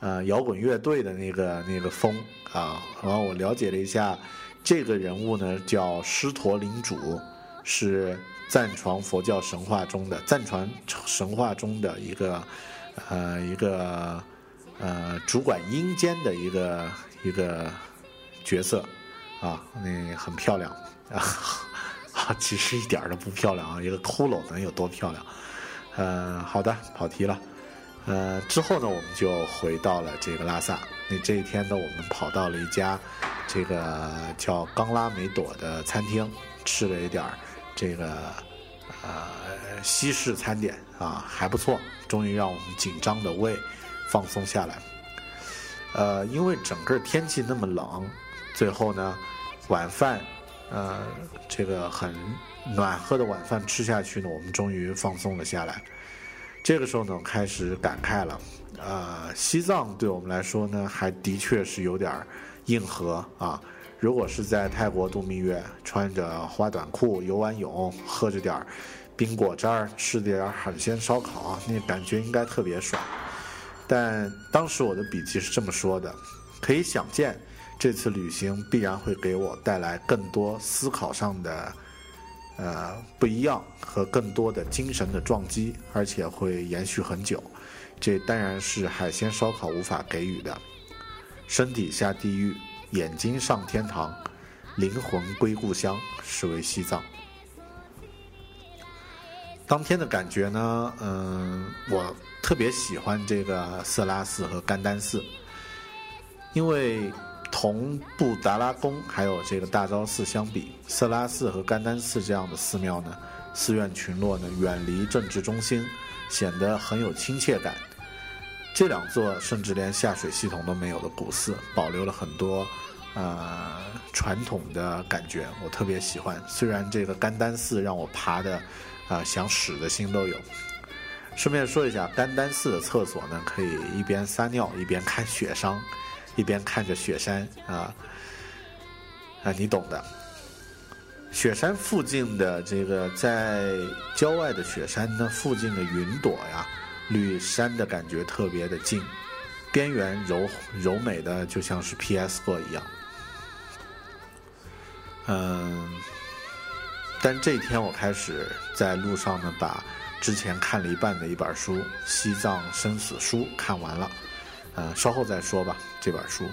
呃，摇滚乐队的那个那个风啊，然后我了解了一下，这个人物呢叫狮驼领主，是藏传佛教神话中的藏传神话中的一个呃一个呃主管阴间的一个一个角色啊，那很漂亮 啊，其实一点都不漂亮啊，一个骷髅能有多漂亮？呃，好的，跑题了。呃，之后呢，我们就回到了这个拉萨。那这一天呢，我们跑到了一家这个叫冈拉梅朵的餐厅，吃了一点儿这个呃西式餐点啊，还不错。终于让我们紧张的胃放松下来。呃，因为整个天气那么冷，最后呢，晚饭呃这个很暖和的晚饭吃下去呢，我们终于放松了下来。这个时候呢，开始感慨了，呃，西藏对我们来说呢，还的确是有点硬核啊。如果是在泰国度蜜月，穿着花短裤游完泳，喝着点冰果汁儿，吃点海鲜烧烤，那感觉应该特别爽。但当时我的笔记是这么说的：可以想见，这次旅行必然会给我带来更多思考上的。呃，不一样和更多的精神的撞击，而且会延续很久，这当然是海鲜烧烤无法给予的。身体下地狱，眼睛上天堂，灵魂归故乡，是为西藏。当天的感觉呢，嗯，我特别喜欢这个色拉寺和甘丹寺，因为。同布达拉宫还有这个大昭寺相比，色拉寺和甘丹寺这样的寺庙呢，寺院群落呢远离政治中心，显得很有亲切感。这两座甚至连下水系统都没有的古寺，保留了很多呃传统的感觉，我特别喜欢。虽然这个甘丹寺让我爬的啊想屎的心都有。顺便说一下，甘丹寺的厕所呢，可以一边撒尿一边看雪山。一边看着雪山啊，啊，你懂的。雪山附近的这个在郊外的雪山呢，附近的云朵呀，绿山的感觉特别的近，边缘柔柔美的就像是 P S 过一样。嗯，但这天我开始在路上呢，把之前看了一半的一本书《西藏生死书》看完了。呃，稍后再说吧。这本书，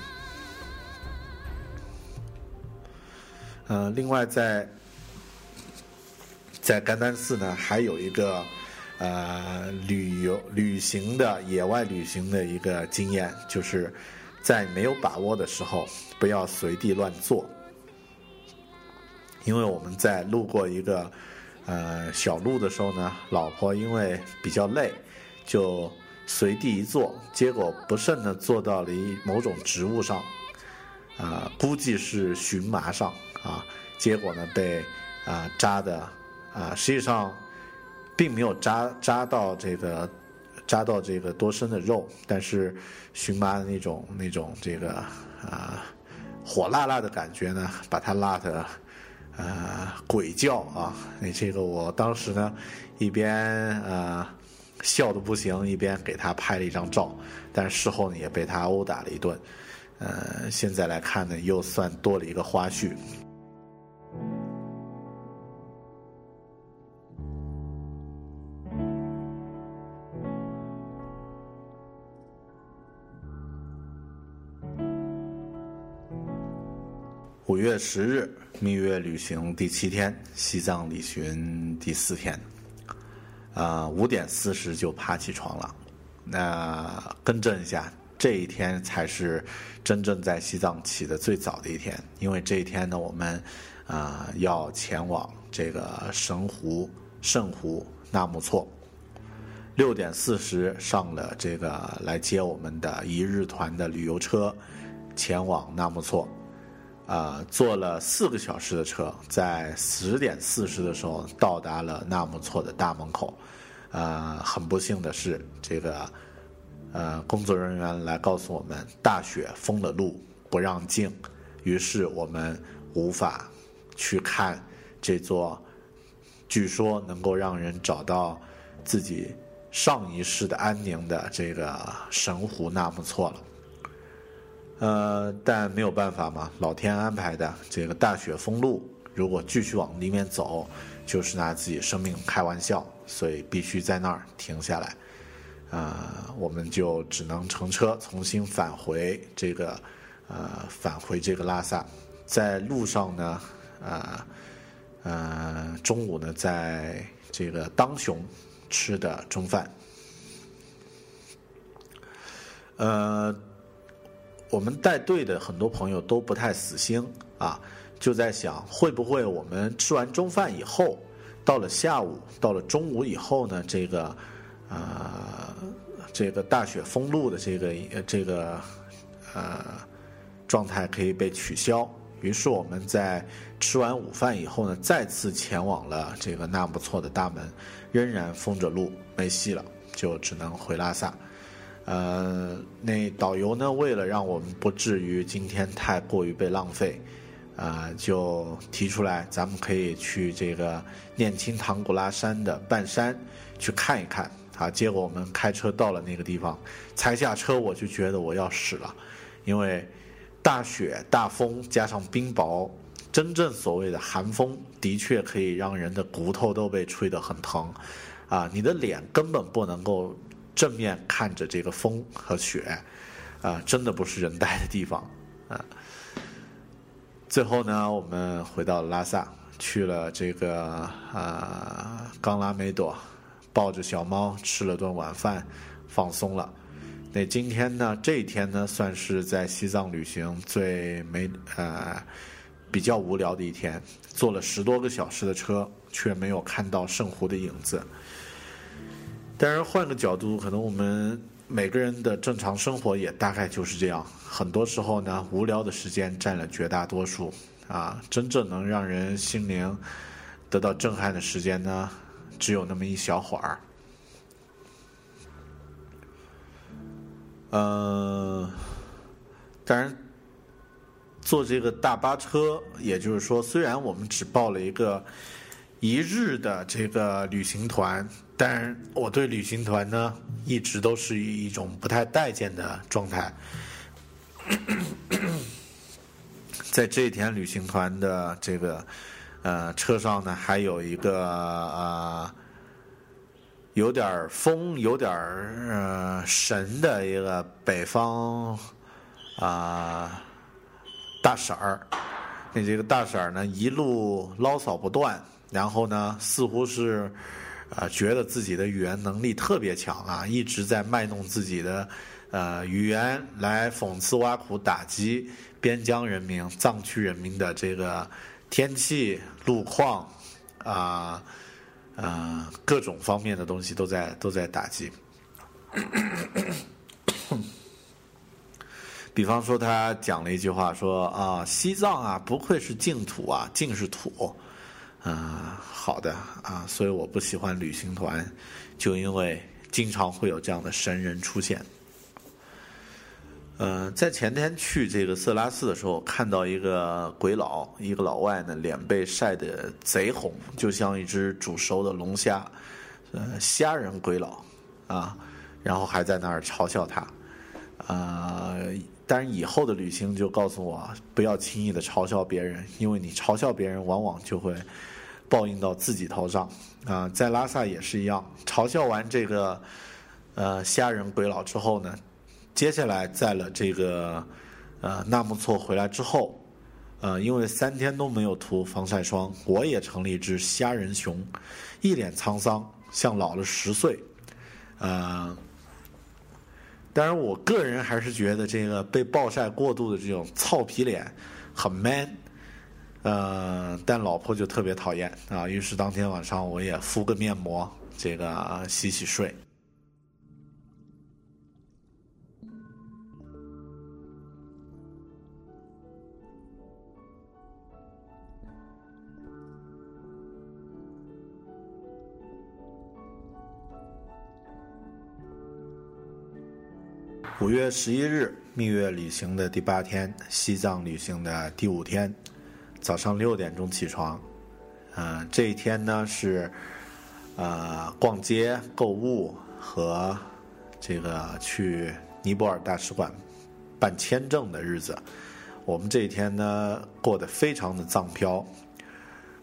呃，另外在在甘丹寺呢，还有一个呃旅游旅行的野外旅行的一个经验，就是在没有把握的时候，不要随地乱坐，因为我们在路过一个呃小路的时候呢，老婆因为比较累，就。随地一坐，结果不慎的坐到了一某种植物上，啊，估计是荨麻上啊，结果呢被啊扎的啊，实际上并没有扎扎到这个扎到这个多深的肉，但是荨麻的那种那种这个啊火辣辣的感觉呢，把它辣的啊鬼叫啊，那这个我当时呢一边啊。笑的不行，一边给他拍了一张照，但是事后呢也被他殴打了一顿，呃，现在来看呢又算多了一个花絮。五月十日，蜜月旅行第七天，西藏旅行第四天。啊，五点四十就爬起床了。那更正一下，这一天才是真正在西藏起的最早的一天，因为这一天呢，我们啊要前往这个神湖圣湖纳木错。六点四十上了这个来接我们的一日团的旅游车，前往纳木错。啊，坐了四个小时的车，在十点四十的时候到达了纳木错的大门口。啊，很不幸的是，这个呃，工作人员来告诉我们，大雪封了路，不让进，于是我们无法去看这座据说能够让人找到自己上一世的安宁的这个神湖纳木错了。呃，但没有办法嘛，老天安排的。这个大雪封路，如果继续往里面走，就是拿自己生命开玩笑，所以必须在那儿停下来。啊，我们就只能乘车重新返回这个，呃，返回这个拉萨。在路上呢，啊，呃，中午呢，在这个当雄吃的中饭。呃。我们带队的很多朋友都不太死心啊，就在想会不会我们吃完中饭以后，到了下午，到了中午以后呢，这个，呃，这个大雪封路的这个这个呃状态可以被取消。于是我们在吃完午饭以后呢，再次前往了这个纳木错的大门，仍然封着路，没戏了，就只能回拉萨。呃，那导游呢？为了让我们不至于今天太过于被浪费，啊，就提出来，咱们可以去这个念青唐古拉山的半山去看一看。啊，结果我们开车到了那个地方，才下车我就觉得我要死了，因为大雪、大风加上冰雹，真正所谓的寒风，的确可以让人的骨头都被吹得很疼，啊，你的脸根本不能够。正面看着这个风和雪，啊，真的不是人待的地方，啊。最后呢，我们回到拉萨，去了这个啊冈拉梅朵，抱着小猫吃了顿晚饭，放松了。那今天呢，这一天呢，算是在西藏旅行最没呃比较无聊的一天，坐了十多个小时的车，却没有看到圣湖的影子。当然，换个角度，可能我们每个人的正常生活也大概就是这样。很多时候呢，无聊的时间占了绝大多数。啊，真正能让人心灵得到震撼的时间呢，只有那么一小会儿。嗯，当然，坐这个大巴车，也就是说，虽然我们只报了一个。一日的这个旅行团，但我对旅行团呢，一直都是一种不太待见的状态。在这一天旅行团的这个呃车上呢，还有一个呃有点风、有点呃神的一个北方啊大婶儿。那这个大婶儿呢，一路唠叨不断。然后呢，似乎是，啊，觉得自己的语言能力特别强啊，一直在卖弄自己的，呃，语言来讽刺挖苦打击边疆人民、藏区人民的这个天气、路况，啊，呃，各种方面的东西都在都在打击。比方说，他讲了一句话，说啊，西藏啊，不愧是净土啊，净是土。啊，好的啊，所以我不喜欢旅行团，就因为经常会有这样的神人出现。嗯，在前天去这个色拉寺的时候，看到一个鬼佬，一个老外呢，脸被晒得贼红，就像一只煮熟的龙虾，呃，虾仁鬼佬啊，然后还在那儿嘲笑他，啊。但是以后的旅行就告诉我，不要轻易的嘲笑别人，因为你嘲笑别人，往往就会报应到自己头上。啊，在拉萨也是一样，嘲笑完这个呃虾仁鬼佬之后呢，接下来在了这个呃纳木错回来之后，呃，因为三天都没有涂防晒霜，我也成了一只虾仁熊，一脸沧桑，像老了十岁。呃，当然，我个人还是觉得这个被暴晒过度的这种糙皮脸很 man。呃，但老婆就特别讨厌啊，于是当天晚上我也敷个面膜，这个洗洗睡。五月十一日，蜜月旅行的第八天，西藏旅行的第五天，早上六点钟起床。嗯，这一天呢是，呃，逛街、购物和这个去尼泊尔大使馆办签证的日子。我们这一天呢过得非常的藏飘，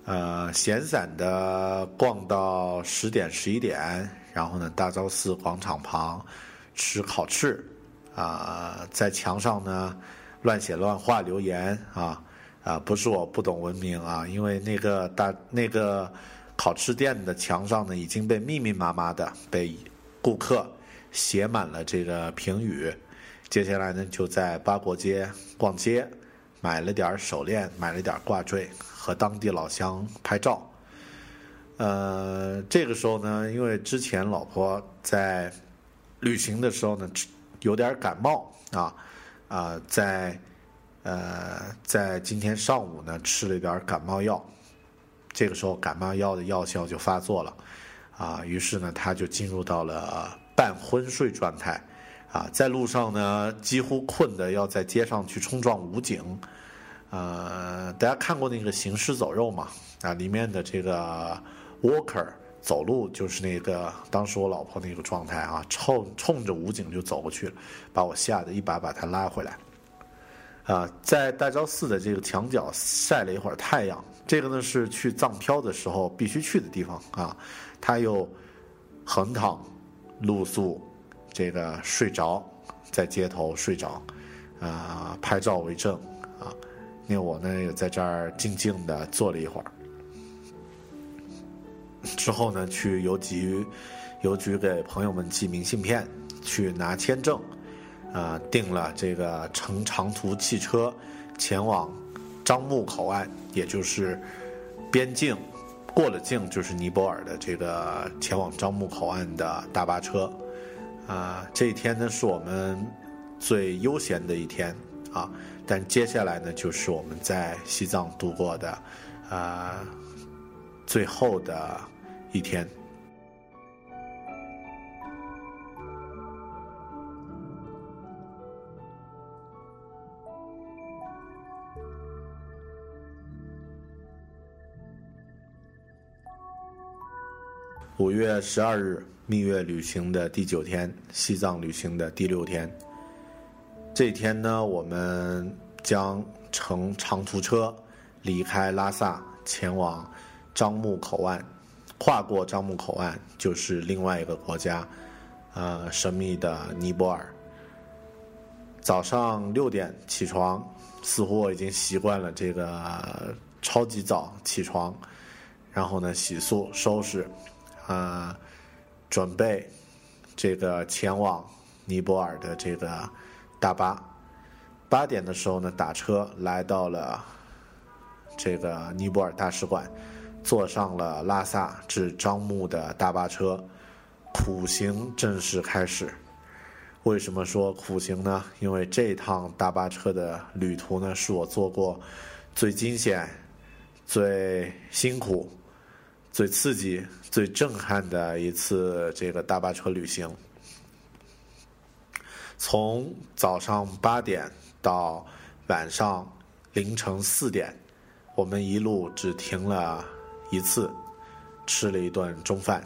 呃，闲散的逛到十点十一点，然后呢，大昭寺广场旁吃烤翅。啊，在墙上呢乱写乱画留言啊啊，不是我不懂文明啊，因为那个大那个烤翅店的墙上呢已经被密密麻麻的被顾客写满了这个评语。接下来呢就在八国街逛街，买了点手链，买了点挂坠，和当地老乡拍照。呃，这个时候呢，因为之前老婆在旅行的时候呢。有点感冒啊，啊，在呃，在今天上午呢吃了一点感冒药，这个时候感冒药的药效就发作了，啊，于是呢他就进入到了半昏睡状态，啊，在路上呢几乎困得要在街上去冲撞武警，呃，大家看过那个《行尸走肉》嘛？啊，里面的这个 Walker。走路就是那个当时我老婆那个状态啊，冲冲着武警就走过去了，把我吓得一把把他拉回来。啊，在大昭寺的这个墙角晒了一会儿太阳，这个呢是去藏漂的时候必须去的地方啊。他又横躺露宿，这个睡着在街头睡着，啊，拍照为证啊。那我呢也在这儿静静的坐了一会儿。之后呢，去邮局，邮局给朋友们寄明信片，去拿签证，啊，订了这个乘长途汽车前往樟木口岸，也就是边境过了境就是尼泊尔的这个前往樟木口岸的大巴车，啊，这一天呢是我们最悠闲的一天啊，但接下来呢就是我们在西藏度过的，啊。最后的一天，五月十二日，蜜月旅行的第九天，西藏旅行的第六天。这天呢，我们将乘长途车离开拉萨，前往。樟木口岸，跨过樟木口岸就是另外一个国家，呃，神秘的尼泊尔。早上六点起床，似乎我已经习惯了这个超级早起床，然后呢，洗漱收拾，啊，准备这个前往尼泊尔的这个大巴。八点的时候呢，打车来到了这个尼泊尔大使馆。坐上了拉萨至樟木的大巴车，苦行正式开始。为什么说苦行呢？因为这趟大巴车的旅途呢，是我做过最惊险、最辛苦、最刺激、最震撼的一次这个大巴车旅行。从早上八点到晚上凌晨四点，我们一路只停了。一次吃了一顿中饭，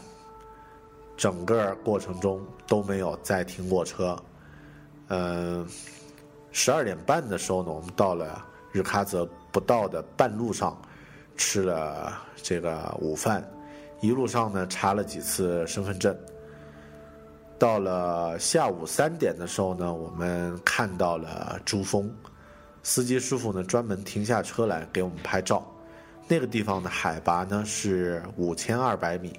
整个过程中都没有再停过车。嗯，十二点半的时候呢，我们到了日喀则不到的半路上，吃了这个午饭，一路上呢查了几次身份证。到了下午三点的时候呢，我们看到了珠峰，司机师傅呢专门停下车来给我们拍照。那个地方的海拔呢是五千二百米，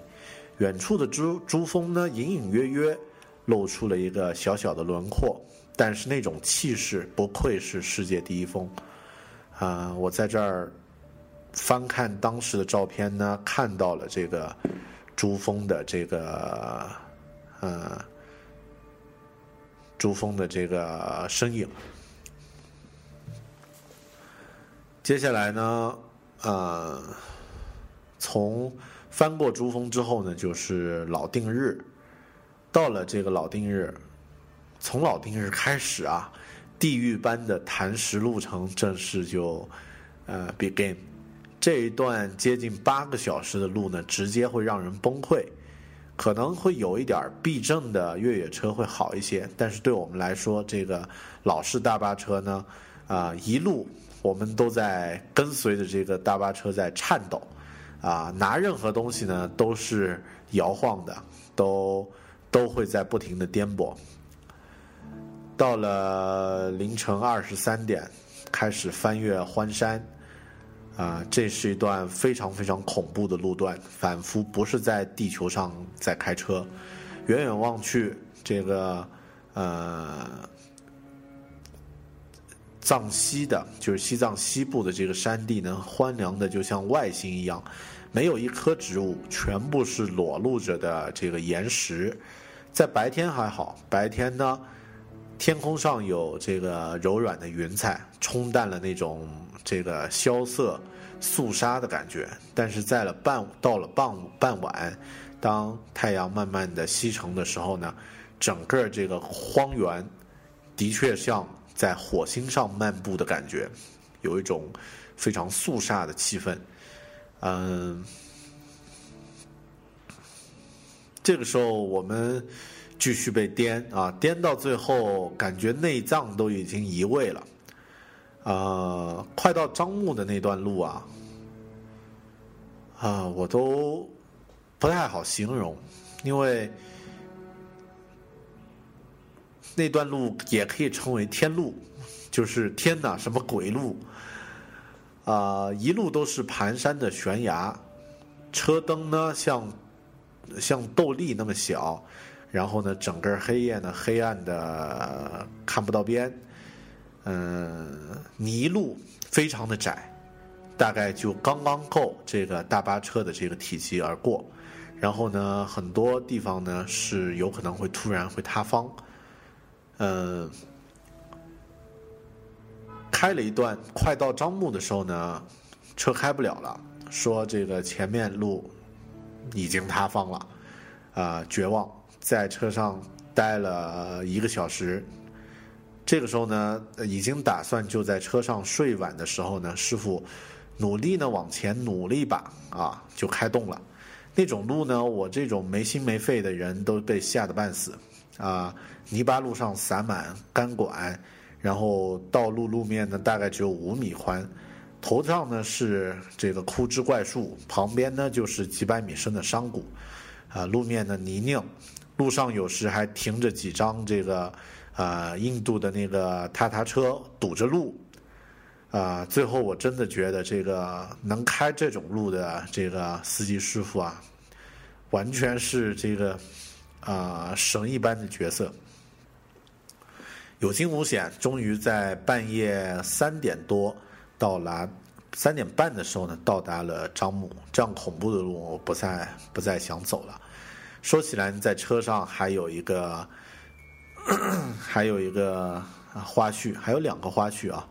远处的珠珠峰呢隐隐约约露出了一个小小的轮廓，但是那种气势不愧是世界第一峰。啊，我在这儿翻看当时的照片呢，看到了这个珠峰的这个呃珠峰的这个身影。接下来呢，呃，从翻过珠峰之后呢，就是老定日。到了这个老定日，从老定日开始啊，地狱般的磐石路程正式就呃 begin。这一段接近八个小时的路呢，直接会让人崩溃。可能会有一点避震的越野车会好一些，但是对我们来说，这个老式大巴车呢，啊，一路我们都在跟随着这个大巴车在颤抖，啊，拿任何东西呢都是摇晃的，都都会在不停的颠簸。到了凌晨二十三点，开始翻越欢山。啊，这是一段非常非常恐怖的路段，仿佛不是在地球上在开车。远远望去，这个呃，藏西的，就是西藏西部的这个山地呢，荒凉的就像外星一样，没有一棵植物，全部是裸露着的这个岩石。在白天还好，白天呢，天空上有这个柔软的云彩，冲淡了那种。这个萧瑟肃杀的感觉，但是在了傍到了傍傍晚，当太阳慢慢的西沉的时候呢，整个这个荒原的确像在火星上漫步的感觉，有一种非常肃杀的气氛。嗯，这个时候我们继续被颠啊，颠到最后，感觉内脏都已经移位了。呃，快到樟木的那段路啊，啊，我都不太好形容，因为那段路也可以称为天路，就是天哪，什么鬼路？啊，一路都是盘山的悬崖，车灯呢像像豆粒那么小，然后呢，整个黑夜呢黑暗的看不到边。嗯，泥路非常的窄，大概就刚刚够这个大巴车的这个体积而过。然后呢，很多地方呢是有可能会突然会塌方。嗯，开了一段，快到樟木的时候呢，车开不了了，说这个前面路已经塌方了，啊，绝望，在车上待了一个小时。这个时候呢，已经打算就在车上睡晚的时候呢，师傅努力呢往前努力一把啊，就开动了。那种路呢，我这种没心没肺的人都被吓得半死啊！泥巴路上撒满钢管，然后道路路面呢大概只有五米宽，头上呢是这个枯枝怪树，旁边呢就是几百米深的山谷，啊，路面呢泥泞，路上有时还停着几张这个。啊，印度的那个踏踏车堵着路，啊，最后我真的觉得这个能开这种路的这个司机师傅啊，完全是这个啊神一般的角色，有惊无险，终于在半夜三点多到达，三点半的时候呢，到达了樟木。这样恐怖的路，我不再不再想走了。说起来，在车上还有一个。还有一个花絮，还有两个花絮啊。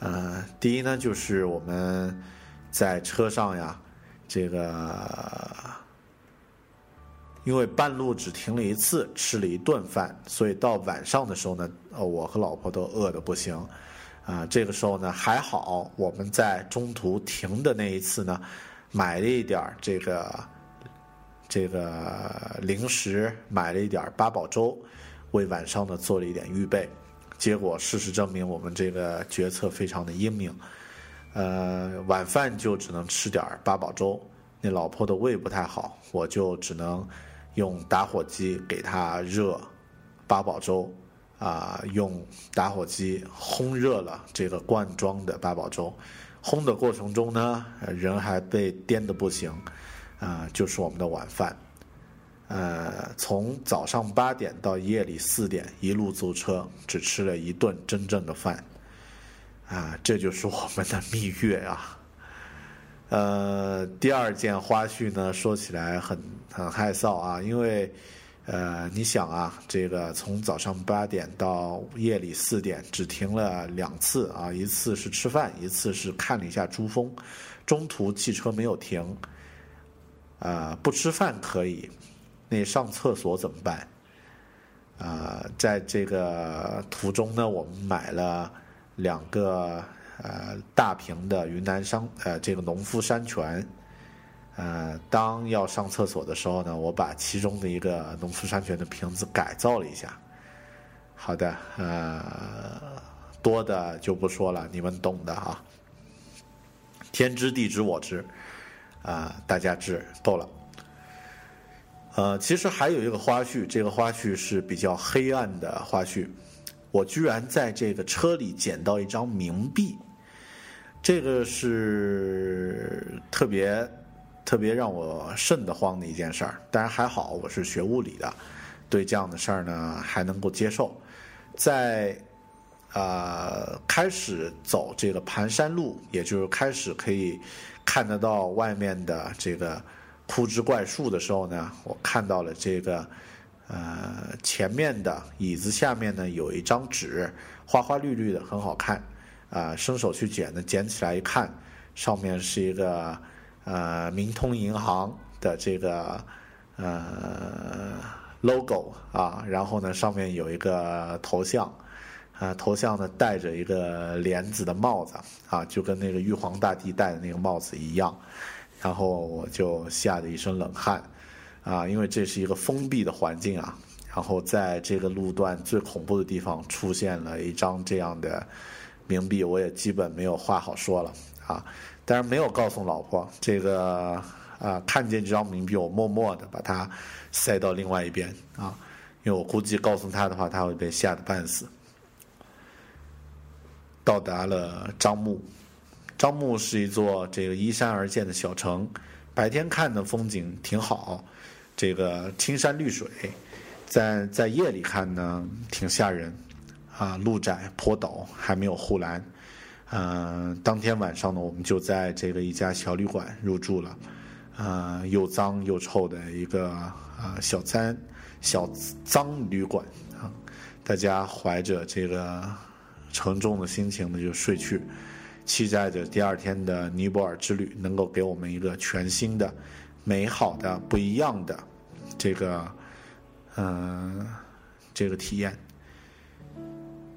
呃，第一呢，就是我们在车上呀，这个因为半路只停了一次，吃了一顿饭，所以到晚上的时候呢，呃，我和老婆都饿得不行。啊，这个时候呢，还好我们在中途停的那一次呢，买了一点这个这个零食，买了一点八宝粥。为晚上呢做了一点预备，结果事实证明我们这个决策非常的英明，呃，晚饭就只能吃点八宝粥。那老婆的胃不太好，我就只能用打火机给她热八宝粥，啊，用打火机烘热了这个罐装的八宝粥。烘的过程中呢，人还被颠得不行，啊，就是我们的晚饭。呃，从早上八点到夜里四点，一路租车，只吃了一顿真正的饭。啊，这就是我们的蜜月啊。呃，第二件花絮呢，说起来很很害臊啊，因为。呃，你想啊，这个从早上八点到夜里四点，只停了两次啊，一次是吃饭，一次是看了一下珠峰，中途汽车没有停。啊，不吃饭可以，那上厕所怎么办？啊，在这个途中呢，我们买了两个呃大瓶的云南山呃这个农夫山泉。呃，当要上厕所的时候呢，我把其中的一个农夫山泉的瓶子改造了一下。好的，呃，多的就不说了，你们懂的啊。天知地知我知，啊，大家知够了。呃，其实还有一个花絮，这个花絮是比较黑暗的花絮。我居然在这个车里捡到一张冥币，这个是特别。特别让我瘆得慌的一件事儿，当然还好，我是学物理的，对这样的事儿呢还能够接受。在呃开始走这个盘山路，也就是开始可以看得到外面的这个枯枝怪树的时候呢，我看到了这个呃前面的椅子下面呢有一张纸，花花绿绿的，很好看啊，伸手去捡呢，捡起来一看，上面是一个。呃，明通银行的这个呃 logo 啊，然后呢，上面有一个头像，啊，头像呢戴着一个帘子的帽子啊，就跟那个玉皇大帝戴的那个帽子一样，然后我就吓得一身冷汗啊，因为这是一个封闭的环境啊，然后在这个路段最恐怖的地方出现了一张这样的冥币，我也基本没有话好说了啊。但是没有告诉老婆，这个啊，看见这张冥币，我默默的把它塞到另外一边啊，因为我估计告诉他的话，他会被吓得半死。到达了樟木，樟木是一座这个依山而建的小城，白天看的风景挺好，这个青山绿水，在在夜里看呢挺吓人，啊，路窄坡陡，还没有护栏。嗯，当天晚上呢，我们就在这个一家小旅馆入住了，啊，又脏又臭的一个啊小餐小脏旅馆啊，大家怀着这个沉重的心情呢就睡去，期待着第二天的尼泊尔之旅能够给我们一个全新的、美好的、不一样的这个嗯这个体验。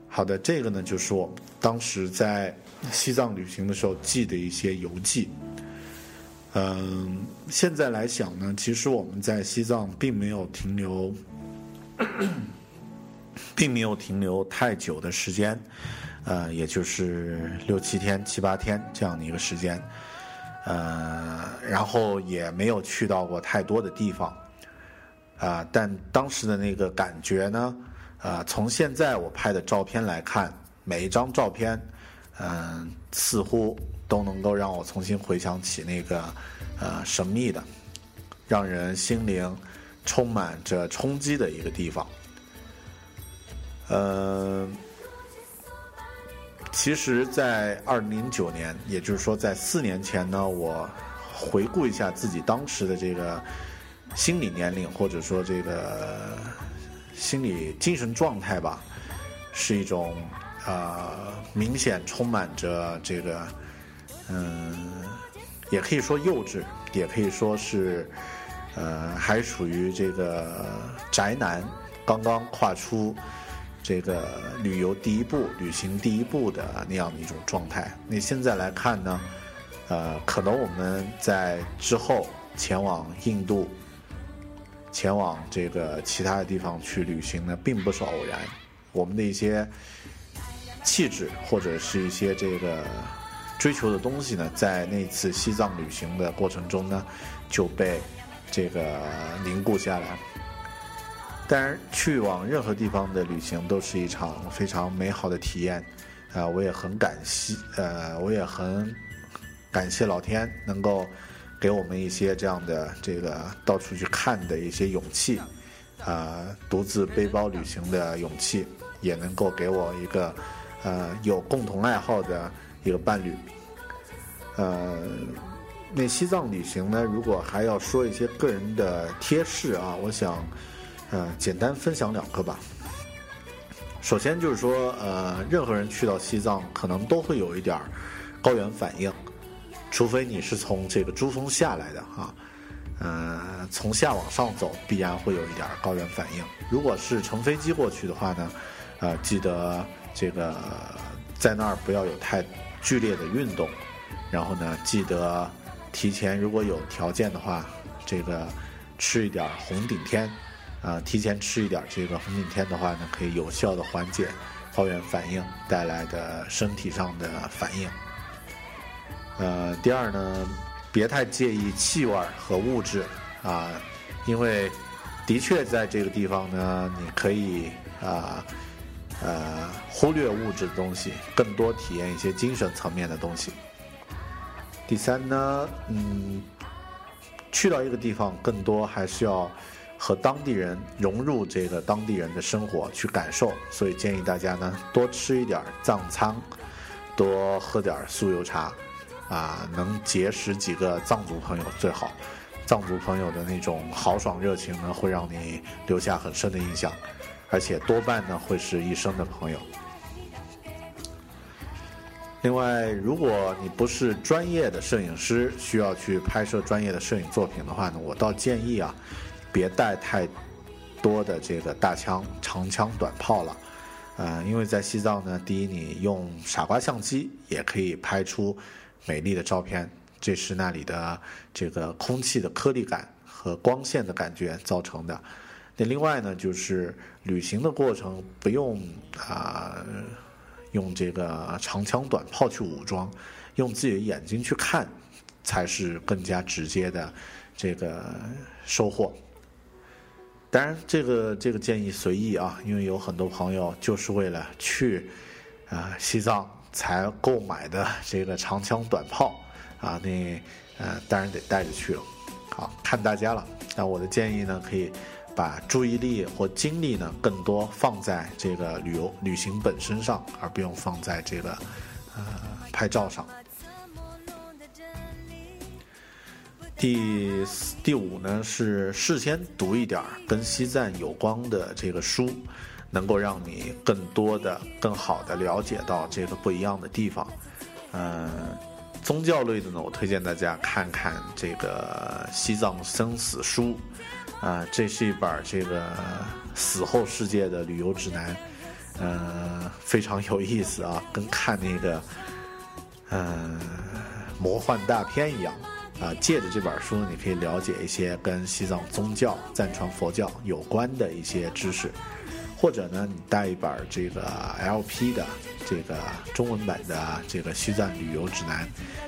好的，这个呢就是我当时在。西藏旅行的时候记的一些游记，嗯，现在来想呢，其实我们在西藏并没有停留，并没有停留太久的时间，呃，也就是六七天、七八天这样的一个时间，呃，然后也没有去到过太多的地方，啊，但当时的那个感觉呢，啊，从现在我拍的照片来看，每一张照片。嗯，似乎都能够让我重新回想起那个，呃，神秘的，让人心灵充满着冲击的一个地方。嗯，其实，在二零零九年，也就是说在四年前呢，我回顾一下自己当时的这个心理年龄，或者说这个心理精神状态吧，是一种。呃，明显充满着这个，嗯，也可以说幼稚，也可以说是，呃，还属于这个宅男刚刚跨出这个旅游第一步、旅行第一步的那样的一种状态。那现在来看呢，呃，可能我们在之后前往印度、前往这个其他的地方去旅行呢，并不是偶然。我们的一些。气质或者是一些这个追求的东西呢，在那次西藏旅行的过程中呢，就被这个凝固下来。当然，去往任何地方的旅行都是一场非常美好的体验，啊，我也很感谢，呃，我也很感谢老天能够给我们一些这样的这个到处去看的一些勇气，啊，独自背包旅行的勇气，也能够给我一个呃有共同爱好的一个伴侣，呃。那西藏旅行呢？如果还要说一些个人的贴士啊，我想，呃，简单分享两个吧。首先就是说，呃，任何人去到西藏，可能都会有一点高原反应，除非你是从这个珠峰下来的啊，呃，从下往上走，必然会有一点高原反应。如果是乘飞机过去的话呢，呃，记得这个在那儿不要有太剧烈的运动，然后呢，记得。提前如果有条件的话，这个吃一点红顶天，啊，提前吃一点这个红景天的话呢，可以有效的缓解高原反应带来的身体上的反应。呃，第二呢，别太介意气味和物质啊，因为的确在这个地方呢，你可以啊呃忽略物质的东西，更多体验一些精神层面的东西。第三呢，嗯，去到一个地方，更多还是要和当地人融入这个当地人的生活去感受，所以建议大家呢多吃一点藏餐，多喝点酥油茶，啊，能结识几个藏族朋友最好。藏族朋友的那种豪爽热情呢，会让你留下很深的印象，而且多半呢会是一生的朋友。另外，如果你不是专业的摄影师，需要去拍摄专业的摄影作品的话呢，我倒建议啊，别带太多的这个大枪、长枪短炮了，呃，因为在西藏呢，第一，你用傻瓜相机也可以拍出美丽的照片，这是那里的这个空气的颗粒感和光线的感觉造成的。那另外呢，就是旅行的过程不用啊。用这个长枪短炮去武装，用自己的眼睛去看，才是更加直接的这个收获。当然，这个这个建议随意啊，因为有很多朋友就是为了去啊西藏才购买的这个长枪短炮啊，那呃当然得带着去了。好看大家了，那我的建议呢，可以。把注意力或精力呢，更多放在这个旅游旅行本身上，而不用放在这个呃拍照上。第第五呢是事先读一点跟西藏有关的这个书，能够让你更多的、更好的了解到这个不一样的地方。嗯，宗教类的呢，我推荐大家看看这个《西藏生死书》。啊，这是一本这个死后世界的旅游指南，呃，非常有意思啊，跟看那个呃魔幻大片一样啊。借着这本书，你可以了解一些跟西藏宗教、藏传佛教有关的一些知识，或者呢，你带一本这个 LP 的这个中文版的这个西藏旅游指南，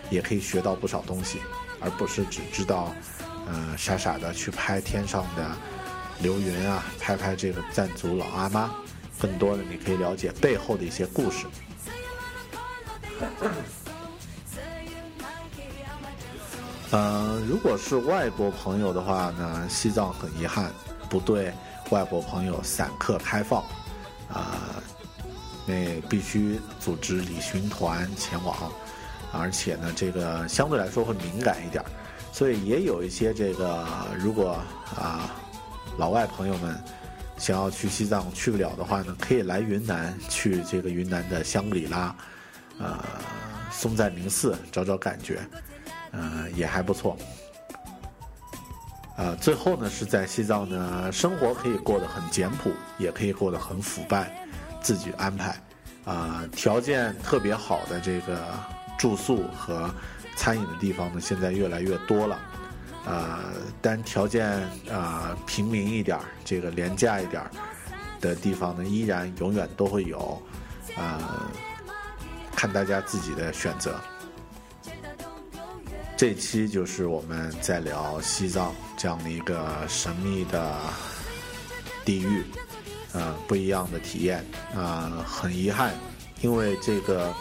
也可以学到不少东西，而不是只知道。呃，傻傻的去拍天上的流云啊，拍拍这个藏族老阿妈，更多的你可以了解背后的一些故事。呃，如果是外国朋友的话呢，西藏很遗憾不对外国朋友散客开放，啊，那必须组织旅行团前往，而且呢，这个相对来说会敏感一点。所以也有一些这个，如果啊，老外朋友们想要去西藏去不了的话呢，可以来云南，去这个云南的香格里拉，呃，松赞林寺找找感觉，呃，也还不错。呃，最后呢是在西藏呢，生活可以过得很简朴，也可以过得很腐败，自己安排。啊，条件特别好的这个住宿和。餐饮的地方呢，现在越来越多了，呃，但条件啊平民一点儿，这个廉价一点儿的地方呢，依然永远都会有，呃，看大家自己的选择。这期就是我们在聊西藏这样的一个神秘的地域，呃，不一样的体验。啊、很遗憾，因为这个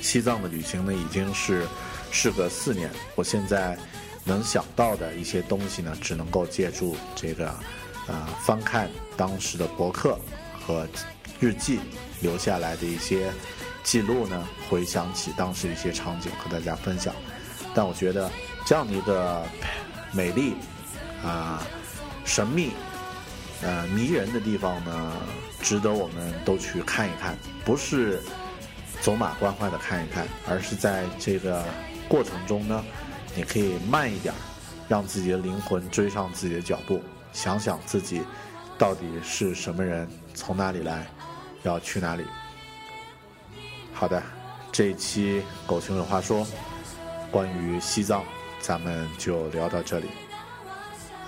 西藏的旅行呢，已经是事隔四年，我现在能想到的一些东西呢，只能够借助这个呃翻看当时的博客和日记留下来的一些记录呢，回想起当时一些场景和大家分享。但我觉得这样的一个美丽啊、神秘、呃迷人的地方呢，值得我们都去看一看，不是走马观花的看一看，而是在这个过程中呢，你可以慢一点，让自己的灵魂追上自己的脚步，想想自己到底是什么人，从哪里来，要去哪里。好的，这一期狗熊有话说，关于西藏，咱们就聊到这里。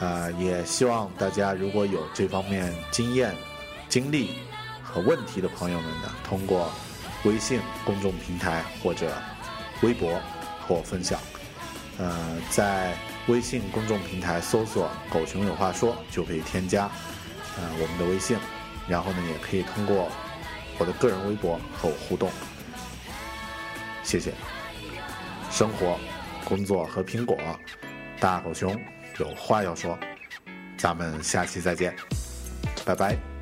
呃，也希望大家如果有这方面经验、经历和问题的朋友们呢，通过微信公众平台或者微博和我分享。呃，在微信公众平台搜索“狗熊有话说”就可以添加呃我们的微信，然后呢，也可以通过我的个人微博和我互动。谢谢。生活、工作和苹果，大狗熊有话要说，咱们下期再见，拜拜。